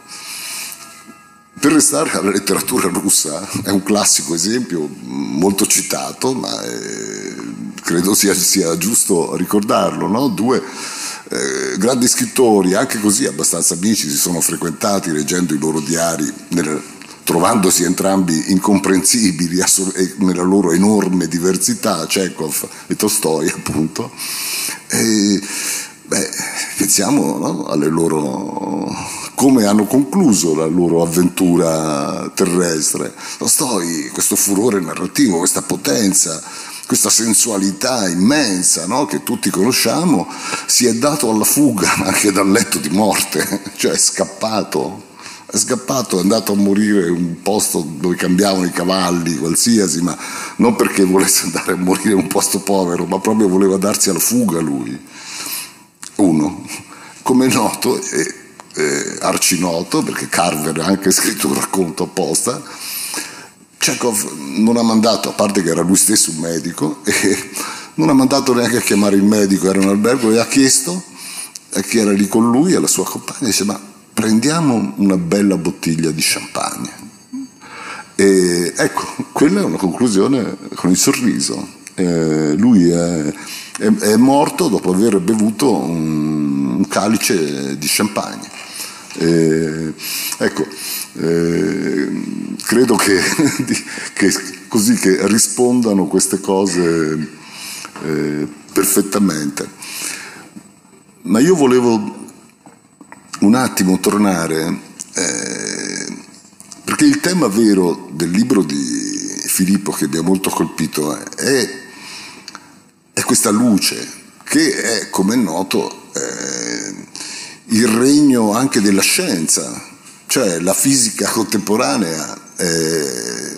per restare alla letteratura russa, è un classico esempio molto citato, ma eh, credo sia, sia, giusto ricordarlo. No? Due eh, grandi scrittori, anche così abbastanza amici, si sono frequentati leggendo i loro diari, nel, trovandosi entrambi incomprensibili nella loro enorme diversità, Chekhov e Tolstoi appunto. E, beh, pensiamo no? alle loro come hanno concluso la loro avventura terrestre. Tolstoi, questo furore narrativo, questa potenza, questa sensualità immensa no? che tutti conosciamo, si è dato alla fuga anche dal letto di morte, cioè è scappato, è scappato, è andato a morire in un posto dove cambiavano i cavalli, qualsiasi, ma non perché volesse andare a morire in un posto povero, ma proprio voleva darsi alla fuga lui. Uno, come è noto, è arcinoto, perché Carver ha anche scritto un racconto apposta, Chekhov non ha mandato, a parte che era lui stesso un medico, e non ha mandato neanche a chiamare il medico, era in albergo e ha chiesto a chi era lì con lui, alla sua compagna, dice ma prendiamo una bella bottiglia di champagne. E ecco, quella è una conclusione con il sorriso. Eh, lui è, è, è, morto dopo aver bevuto un, un calice di champagne. Eh, ecco, eh, credo che, che, così che rispondano queste cose eh, perfettamente. Ma io volevo un attimo tornare, perché il tema vero del libro di Filippo che mi ha molto colpito è, è questa luce che è, come è noto, eh, il regno anche della scienza, cioè la fisica contemporanea è,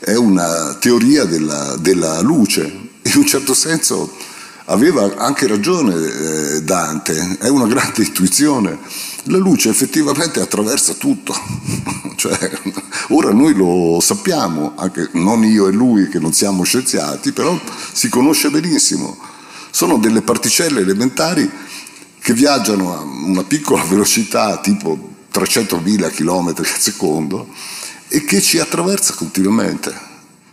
è una teoria della, della, luce. In un certo senso aveva anche ragione eh, Dante, è una grande intuizione. La luce effettivamente attraversa tutto, cioè, ora noi lo sappiamo, anche non io e lui che non siamo scienziati, però si conosce benissimo. Sono delle particelle elementari che viaggiano a una piccola velocità tipo 300.000 km al secondo e che ci attraversa continuamente.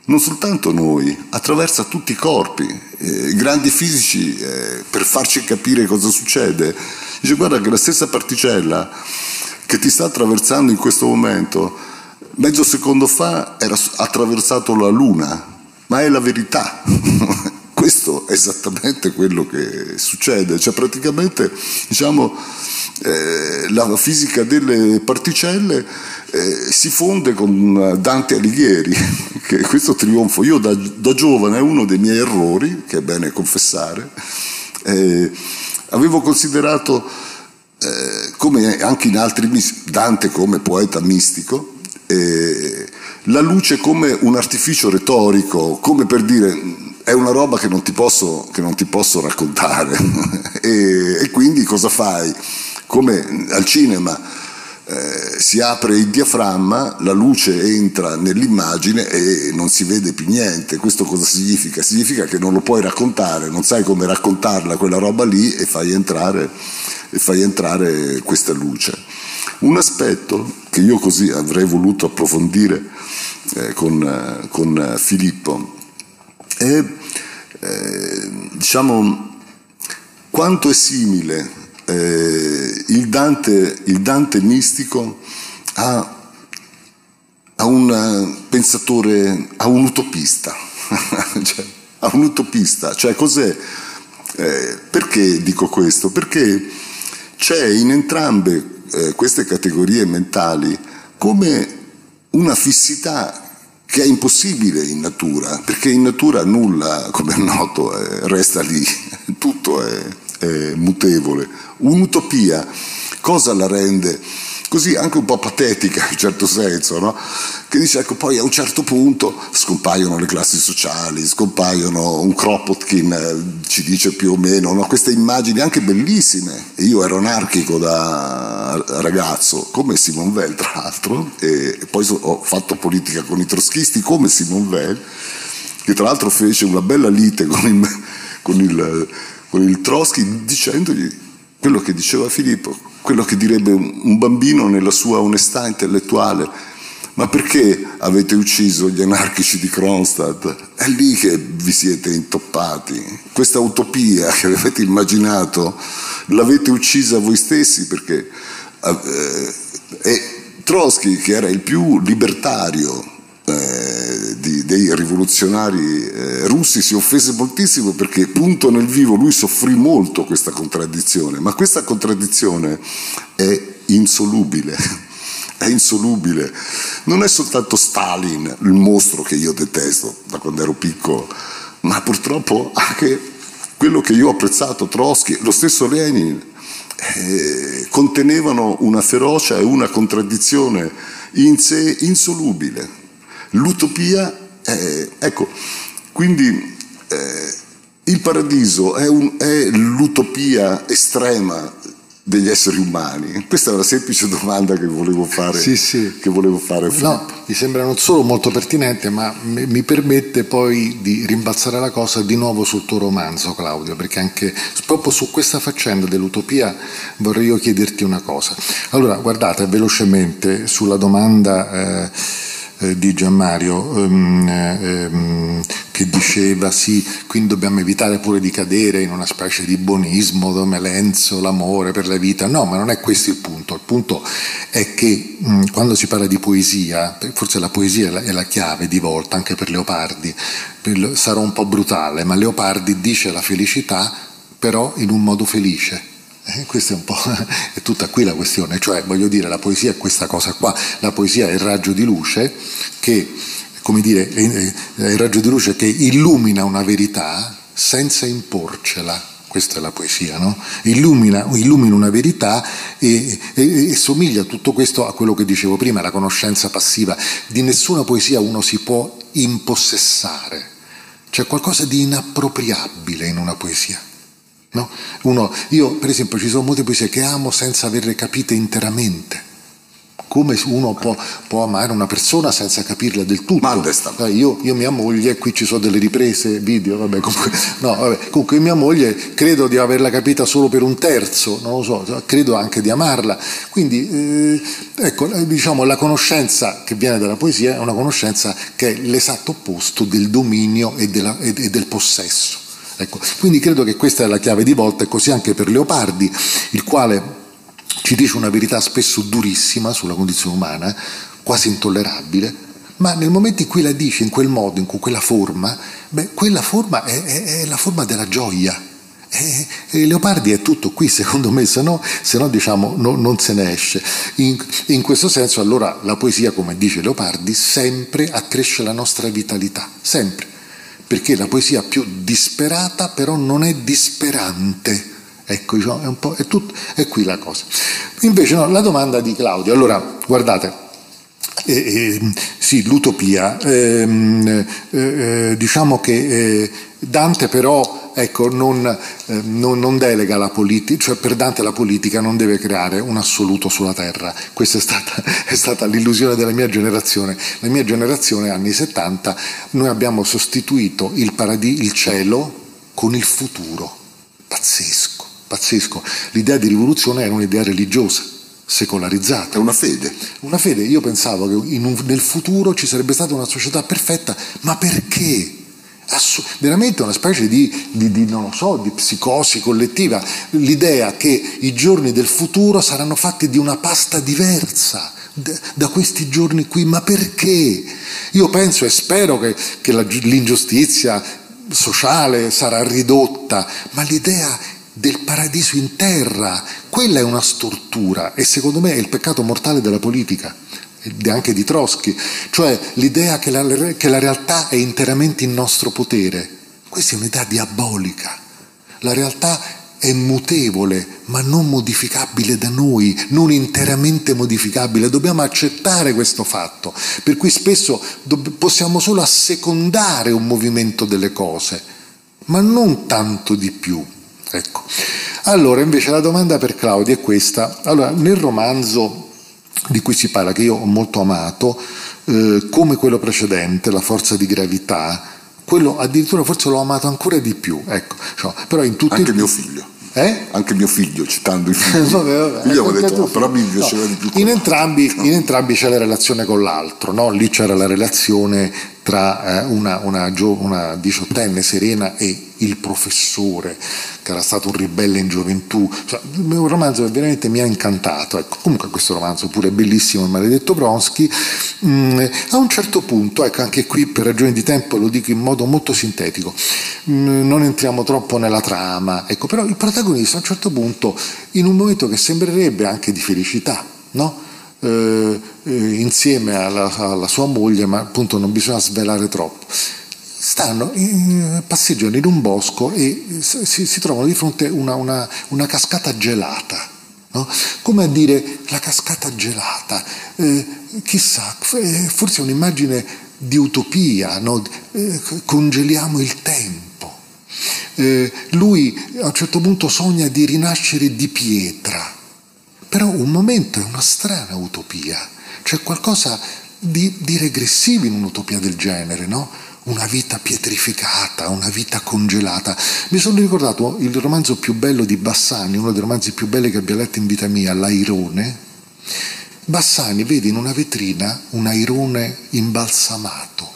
Non soltanto noi, attraversa tutti i corpi. Eh, I grandi fisici, eh, per farci capire cosa succede, dice guarda che la stessa particella che ti sta attraversando in questo momento, mezzo secondo fa era attraversato la Luna, ma è la verità. Questo è esattamente quello che succede, cioè praticamente diciamo, eh, la fisica delle particelle eh, si fonde con Dante Alighieri, che questo trionfo, io da, da, giovane, uno dei miei errori, che è bene confessare, eh, avevo considerato, eh, come anche in altri, Dante come poeta mistico, eh, la luce come un artificio retorico, come per dire è una roba che non ti posso, non ti posso raccontare. e, e, quindi cosa fai? Come al cinema eh, si apre il diaframma, la luce entra nell'immagine e non si vede più niente. Questo cosa significa? Significa che non lo puoi raccontare, non sai come raccontarla quella roba lì e fai entrare, e fai entrare questa luce. Un aspetto che io così avrei voluto approfondire eh, con, eh, con Filippo è eh, diciamo quanto è simile eh, il, Dante, il, Dante, mistico a, a, un pensatore, a un utopista, cioè, a un utopista, cioè cos'è? Eh, perché dico questo? Perché c'è in entrambe eh, queste categorie mentali come una fissità che è impossibile in natura, perché in natura nulla, come è noto, eh, resta lì, tutto è, è mutevole. Un'utopia cosa la rende così anche un po' patetica in certo senso, no? che dice ecco poi a un certo punto scompaiono le classi sociali, scompaiono un Kropotkin eh, ci dice più o meno, no? queste immagini anche bellissime, io ero anarchico da ragazzo come Simon Weil tra l'altro e poi ho fatto politica con i trotskisti come Simon Weil che tra l'altro fece una bella lite con il, con il, con il Trotsky dicendogli quello che diceva Filippo, quello che direbbe un bambino nella sua onestà intellettuale. Ma perché avete ucciso gli anarchici di Kronstadt? È lì che vi siete intoppati. Questa utopia che avete immaginato l'avete uccisa voi stessi perché eh, e Trotsky, che era il più libertario eh, di, dei rivoluzionari eh, russi si offese moltissimo perché punto nel vivo lui soffrì molto questa contraddizione, ma questa contraddizione è insolubile, è insolubile. Non è soltanto Stalin, il mostro che io detesto da quando ero piccolo, ma purtroppo anche quello che io ho apprezzato, Trotsky, lo stesso Lenin, eh, contenevano una ferocia e una contraddizione in sé insolubile. L'utopia, eh, ecco, quindi eh, il paradiso è, un, è l'utopia estrema degli esseri umani? Questa è una semplice domanda che volevo fare. Sì, sì. Che volevo fare no, mi sembra non solo molto pertinente, ma mi permette poi di rimbalzare la cosa di nuovo sul tuo romanzo, Claudio, perché anche proprio su questa faccenda dell'utopia vorrei io chiederti una cosa. Allora, guardate velocemente sulla domanda. Eh, eh, di Gianmario ehm, ehm, che diceva sì, quindi dobbiamo evitare pure di cadere in una specie di buonismo, domelenzo, l'amore per la vita. No, ma non è questo il punto. Il punto è che mh, quando si parla di poesia, forse la poesia è la, è la chiave di volta anche per Leopardi, sarò un po' brutale, ma Leopardi dice la felicità però in un modo felice eh, questa è un po' è tutta qui la questione, cioè voglio dire la poesia è questa cosa qua, la poesia è il raggio di luce che, come dire, è il raggio di luce che illumina una verità senza imporcela. Questa è la poesia, no? Illumina, illumina una verità e, e, e, somiglia tutto questo a quello che dicevo prima, la conoscenza passiva. Di nessuna poesia uno si può impossessare. C'è qualcosa di inappropriabile in una poesia. No? Uno, io per esempio ci sono molte poesie che amo senza averle capite interamente. Come uno può, può amare una persona senza capirla del tutto. Eh, io, io, mia moglie, qui ci sono delle riprese video, vabbè, comunque, no, vabbè, comunque mia moglie credo di averla capita solo per un terzo, non lo so, credo anche di amarla. Quindi eh, ecco, eh, diciamo la conoscenza che viene dalla poesia è una conoscenza che è l'esatto opposto del dominio e, della, e del possesso. Ecco, quindi credo che questa è la chiave di volta e così anche per Leopardi, il quale ci dice una verità spesso durissima sulla condizione umana, quasi intollerabile, ma nel momento in cui la dice in quel modo, in quella forma, beh, quella forma è, è, è la forma della gioia. E, Leopardi è tutto qui, secondo me, se no, se no diciamo, no, non se ne esce. In, in, questo senso, allora, la poesia, come dice Leopardi, sempre accresce la nostra vitalità, sempre perché la poesia più disperata però non è disperante. Ecco, diciamo, è, un po', è, tutto, è qui la cosa. Invece no, la domanda di Claudio, allora guardate, eh, eh, sì, l'utopia, ehm, eh, eh, diciamo che eh, Dante però ecco, non, eh, non, non, delega la politica, cioè per Dante la politica non deve creare un assoluto sulla terra. Questa è stata, è stata l'illusione della mia generazione. La mia generazione, anni 70, noi abbiamo sostituito il, paradis- il cielo con il futuro. Pazzesco, pazzesco. L'idea di rivoluzione era un'idea religiosa secolarizzata. È una fede. Una fede. Io pensavo che un, nel futuro ci sarebbe stata una società perfetta, ma perché? Veramente una specie di, di, di, so, di, psicosi collettiva, l'idea che i giorni del futuro saranno fatti di una pasta diversa da questi giorni qui, ma perché? Io penso e spero che, che la, l'ingiustizia sociale sarà ridotta, ma l'idea del paradiso in terra, quella è una stortura e secondo me è il peccato mortale della politica anche di Trotsky, cioè l'idea che la, che la realtà è interamente in nostro potere. Questa è un'idea diabolica. La realtà è mutevole, ma non modificabile da noi, non interamente modificabile. Dobbiamo accettare questo fatto, per cui spesso possiamo solo assecondare un movimento delle cose, ma non tanto di più. Ecco. Allora, invece la domanda per Claudia è questa. Allora, nel romanzo di cui si parla, che io ho molto amato, eh, come quello precedente, La forza di gravità, quello addirittura forse l'ho amato ancora di più, ecco, cioè, però in tutti... Anche mio figlio. Eh? Anche mio figlio, citando i figli. vabbè, vabbè, io avevo detto, no, però mi piaceva no. di più. In entrambi, no. in entrambi, c'è la relazione con l'altro, no? lì c'era la relazione tra eh, una, una, una diciottenne serena e il professore, che era stato un ribelle in gioventù. Cioè, il romanzo veramente mi ha incantato. Ecco, comunque questo romanzo pure è bellissimo, il maledetto Bronsky. Mm, a un certo punto, ecco, anche qui per ragioni di tempo lo dico in modo molto sintetico, mm, non entriamo troppo nella trama, ecco, però il protagonista a un certo punto, in un momento che sembrerebbe anche di felicità, no? Eh, eh, insieme alla, alla, sua moglie, ma appunto non bisogna svelare troppo. Stanno, in, passeggiano in un bosco e si, si trovano di fronte a una, una, una, cascata gelata. No? Come a dire la cascata gelata, eh, chissà, forse è un'immagine di utopia, no? eh, congeliamo il tempo. Eh, lui a un certo punto sogna di rinascere di pietra però un momento è una strana utopia, c'è qualcosa di, di regressivo in un'utopia del genere, no? Una vita pietrificata, una vita congelata. Mi sono ricordato il romanzo più bello di Bassani, uno dei romanzi più belli che abbia letto in vita mia, L'Airone. Bassani vede in una vetrina un airone imbalsamato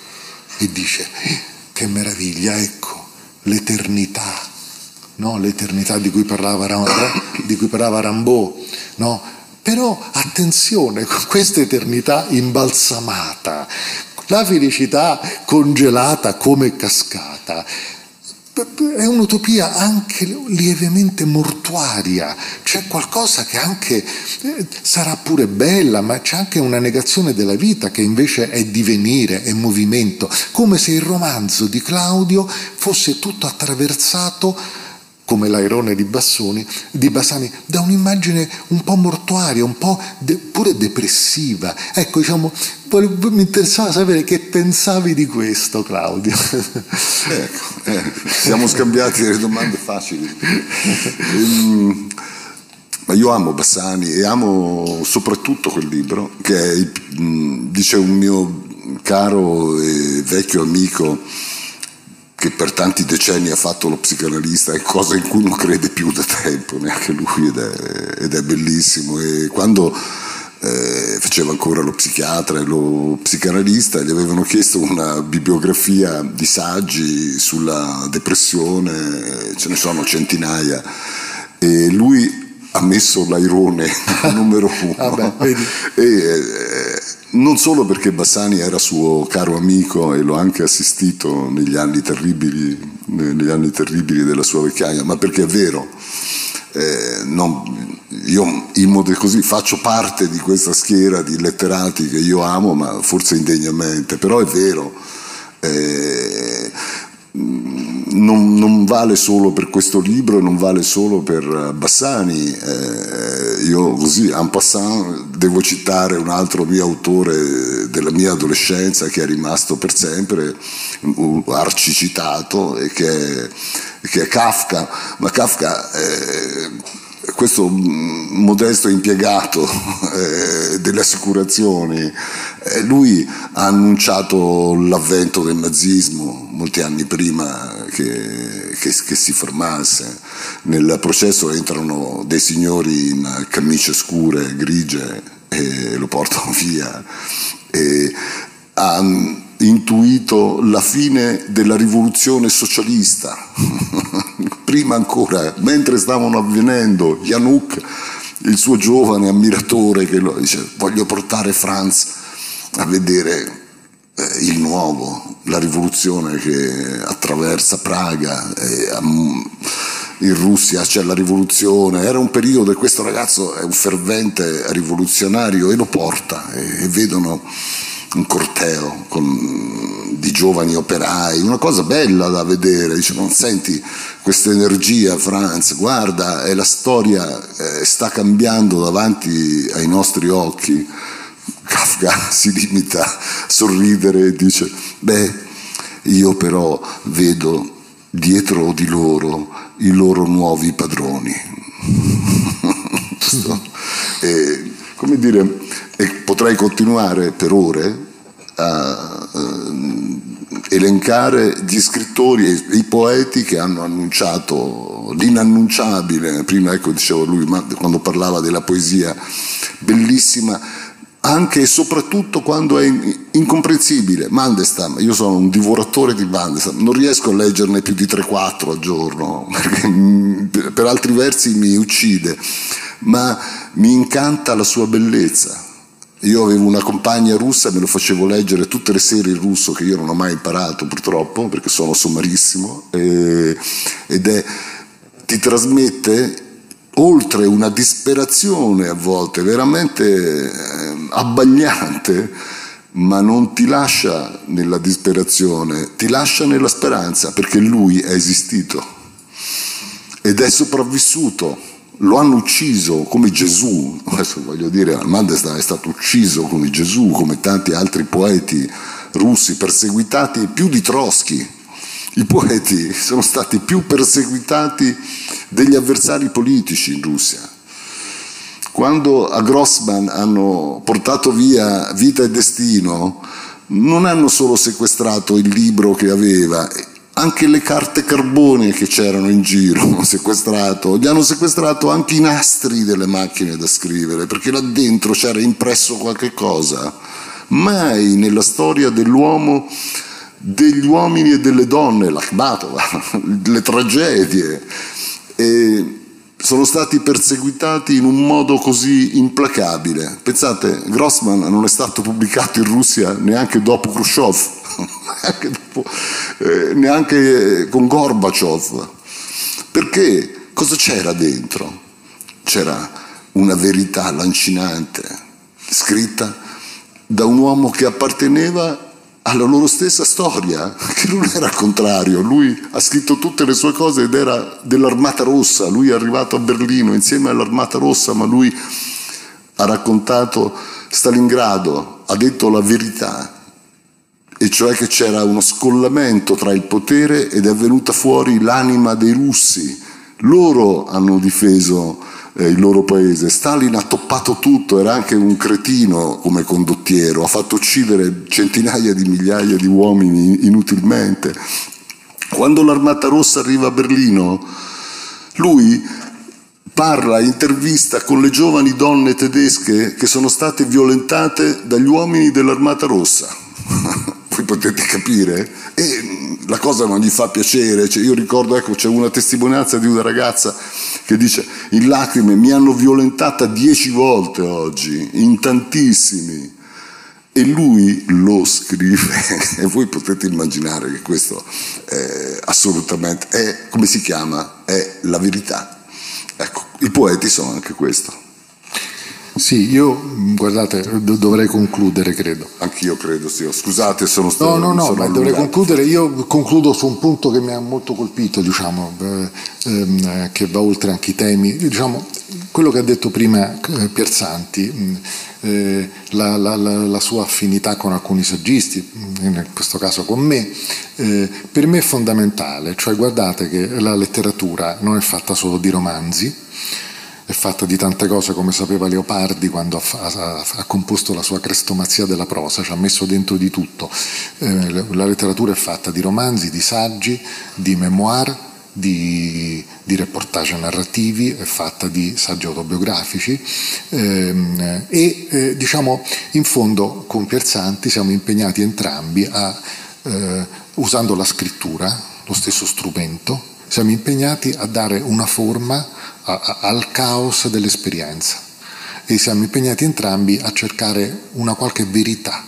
e dice, eh, che meraviglia, ecco, l'eternità no? l'eternità di cui parlava, di cui parlava Rambaud. No? Però attenzione, questa eternità imbalsamata, la felicità congelata come cascata, è un'utopia anche lievemente mortuaria, c'è qualcosa che anche eh, sarà pure bella, ma c'è anche una negazione della vita che invece è divenire, è movimento, come se il romanzo di Claudio fosse tutto attraversato come l'airone di, Bassoni, di Bassani, da un'immagine un po' mortuaria, un po' de, pure depressiva. Ecco, diciamo, mi interessava sapere che pensavi di questo, Claudio. Ecco, eh, siamo scambiati delle domande facili. Um, ma io amo Bassani e amo soprattutto quel libro che è, dice un mio caro e vecchio amico che per tanti decenni ha fatto lo psicanalista, è cosa in cui non crede più da tempo, neanche lui, ed è, ed è bellissimo. E quando eh, faceva ancora lo psichiatra e lo psicanalista, gli avevano chiesto una bibliografia di saggi sulla depressione, ce ne sono centinaia, e lui ha messo l'airone numero uno. ah beh, e, eh, non solo perché Bassani era suo caro amico e l'ho anche assistito negli anni terribili, negli anni terribili della sua vecchiaia, ma perché è vero. Eh, non, io in così faccio parte di questa schiera di letterati che io amo, ma forse indegnamente, però è vero. Eh, non, non, vale solo per questo libro, non vale solo per Bassani. Eh, io così, en passant, devo citare un altro mio autore della mia adolescenza che è rimasto per sempre arcicitato e che che è Kafka. Ma Kafka... Eh, questo modesto impiegato eh, delle assicurazioni, eh, lui ha annunciato l'avvento del nazismo molti anni prima che, che, che, si formasse. Nel processo entrano dei signori in camicie scure, grigie, e lo portano via. E ha intuito la fine della rivoluzione socialista prima ancora, mentre stavano avvenendo, Januk, il suo giovane ammiratore, che lo dice voglio portare Franz a vedere eh, il nuovo, la rivoluzione che attraversa Praga. Eh, in Russia c'è la rivoluzione, era un periodo e questo ragazzo è un fervente rivoluzionario e lo porta e, e vedono un corteo con, di giovani operai, una cosa bella da vedere, dice non senti questa energia Franz, guarda e la storia eh, sta cambiando davanti ai nostri occhi. Kafka si limita a sorridere e dice beh io però vedo dietro di loro i loro nuovi padroni. e, come dire, potrei continuare per ore a uh, elencare gli scrittori e i poeti che hanno annunciato l'inannunciabile, prima ecco dicevo lui, quando parlava della poesia bellissima, anche e soprattutto quando è incomprensibile. Mandestam, io sono un divoratore di Mandestam, non riesco a leggerne più di 3-4 al giorno, perché per altri versi mi uccide, ma mi incanta la sua bellezza. Io avevo una compagna russa me lo facevo leggere tutte le serie in russo che io non ho mai imparato purtroppo perché sono sommarissimo ed è, ti trasmette oltre una disperazione a volte veramente eh, abbagliante, ma non ti lascia nella disperazione, ti lascia nella speranza perché lui è esistito ed è sopravvissuto. Lo hanno ucciso come Gesù, adesso voglio dire, Mandelstam è stato ucciso come Gesù, come tanti altri poeti russi perseguitati più di Trotsky, i poeti sono stati più perseguitati degli avversari politici in Russia. Quando a Grossman hanno portato via Vita e Destino, non hanno solo sequestrato il libro che aveva, anche le carte carbone che c'erano in giro hanno sequestrato, gli hanno sequestrato anche i nastri delle macchine da scrivere, perché là dentro c'era impresso qualche cosa. Mai nella storia dell'uomo degli uomini e delle donne, l'Akhmatova, le tragedie, e sono stati perseguitati in un modo così implacabile. Pensate, Grossman non è stato pubblicato in Russia neanche dopo Khrushchev, neanche, dopo, eh, neanche con Gorbaciov. Perché cosa c'era dentro? C'era una verità lancinante, scritta da un uomo che apparteneva alla loro stessa storia, che non era contrario, lui ha scritto tutte le sue cose ed era dell'Armata Rossa, lui è arrivato a Berlino insieme all'Armata Rossa, ma lui ha raccontato Stalingrado, ha detto la verità, e cioè che c'era uno scollamento tra il potere ed è venuta fuori l'anima dei russi. Loro hanno difeso il loro paese. Stalin ha toppato tutto, era anche un cretino come condottiero, ha fatto uccidere centinaia di migliaia di uomini inutilmente. Quando l'Armata Rossa arriva a Berlino, lui parla, intervista con le giovani donne tedesche che sono state violentate dagli uomini dell'Armata Rossa. Voi potete capire? E la cosa non gli fa piacere. Cioè, io ricordo, ecco, c'è una testimonianza di una ragazza che dice in lacrime mi hanno violentata dieci volte oggi, in tantissimi. E lui lo scrive e voi potete immaginare che questo è assolutamente, è, come si chiama? È la verità. Ecco, i poeti sono anche questo. Sì, io guardate, dovrei concludere, credo. Anch'io credo, sì. Scusate, sono stato. No, no, no, ma dovrei concludere. Io concludo su un punto che mi ha molto colpito, diciamo, eh, ehm, che va oltre anche i temi. Diciamo, quello che ha detto prima eh, Pierzanti, mm, eh, la, la, la, la, sua affinità con alcuni saggisti, mm, in questo caso con me, eh, per me è fondamentale. Cioè, guardate che la letteratura non è fatta solo di romanzi è fatta di tante cose come sapeva Leopardi quando ha, ha, ha, composto la sua crestomazia della prosa, ci ha messo dentro di tutto. Eh, la letteratura è fatta di romanzi, di saggi, di memoir, di, di reportage narrativi, è fatta di saggi autobiografici ehm, e eh, diciamo in fondo con Pierzanti siamo impegnati entrambi a, eh, usando la scrittura, lo stesso strumento, siamo impegnati a dare una forma a, a, al caos dell'esperienza e siamo impegnati entrambi a cercare una qualche verità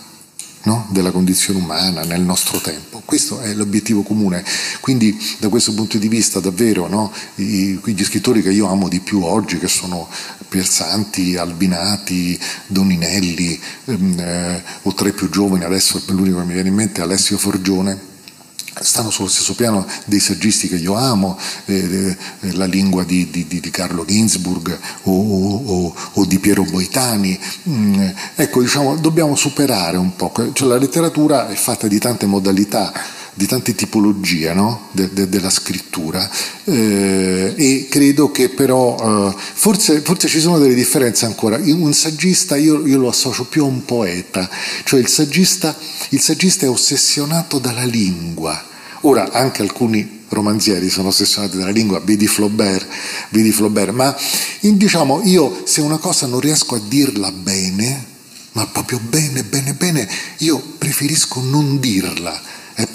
no? della condizione umana nel nostro tempo. Questo è l'obiettivo comune. Quindi da questo punto di vista davvero no? I, gli scrittori che io amo di più oggi, che sono Pierzanti, Albinati, Doninelli, ehm, eh, o tra i più giovani, adesso l'unico che mi viene in mente è Alessio Forgione, stanno sullo stesso piano dei saggisti che io amo, eh, eh, la lingua di, di, di Carlo Ginzburg o, o, o, di Piero Boitani. Mm, ecco, diciamo, dobbiamo superare un po', cioè, la letteratura è fatta di tante modalità di tante tipologie no? de, de, della scrittura eh, e credo che però eh, forse, forse, ci sono delle differenze ancora. Un saggista io, io, lo associo più a un poeta, cioè il saggista, il saggista è ossessionato dalla lingua. Ora anche alcuni romanzieri sono ossessionati dalla lingua, vedi Flaubert, vedi Flaubert ma diciamo io se una cosa non riesco a dirla bene ma proprio bene, bene, bene, io preferisco non dirla. È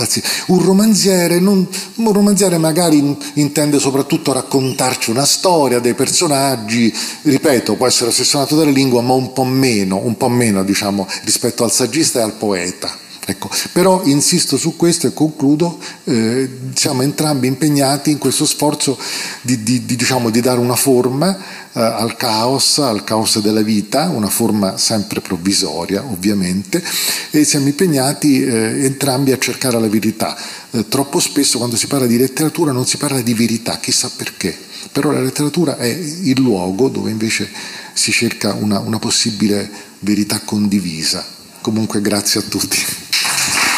Un romanziere, non, un romanziere magari intende soprattutto raccontarci una storia dei personaggi, ripeto, può essere ossessionato dalla lingua, ma un po' meno, un po' meno diciamo, rispetto al saggista e al poeta. Ecco, però insisto su questo e concludo, eh, siamo entrambi impegnati in questo sforzo di, di, di, diciamo, di dare una forma eh, al caos, al caos della vita, una forma sempre provvisoria ovviamente, e siamo impegnati eh, entrambi a cercare la verità. Eh, troppo spesso quando si parla di letteratura non si parla di verità, chissà perché, però la letteratura è il luogo dove invece si cerca una, una possibile verità condivisa. Comunque grazie a tutti.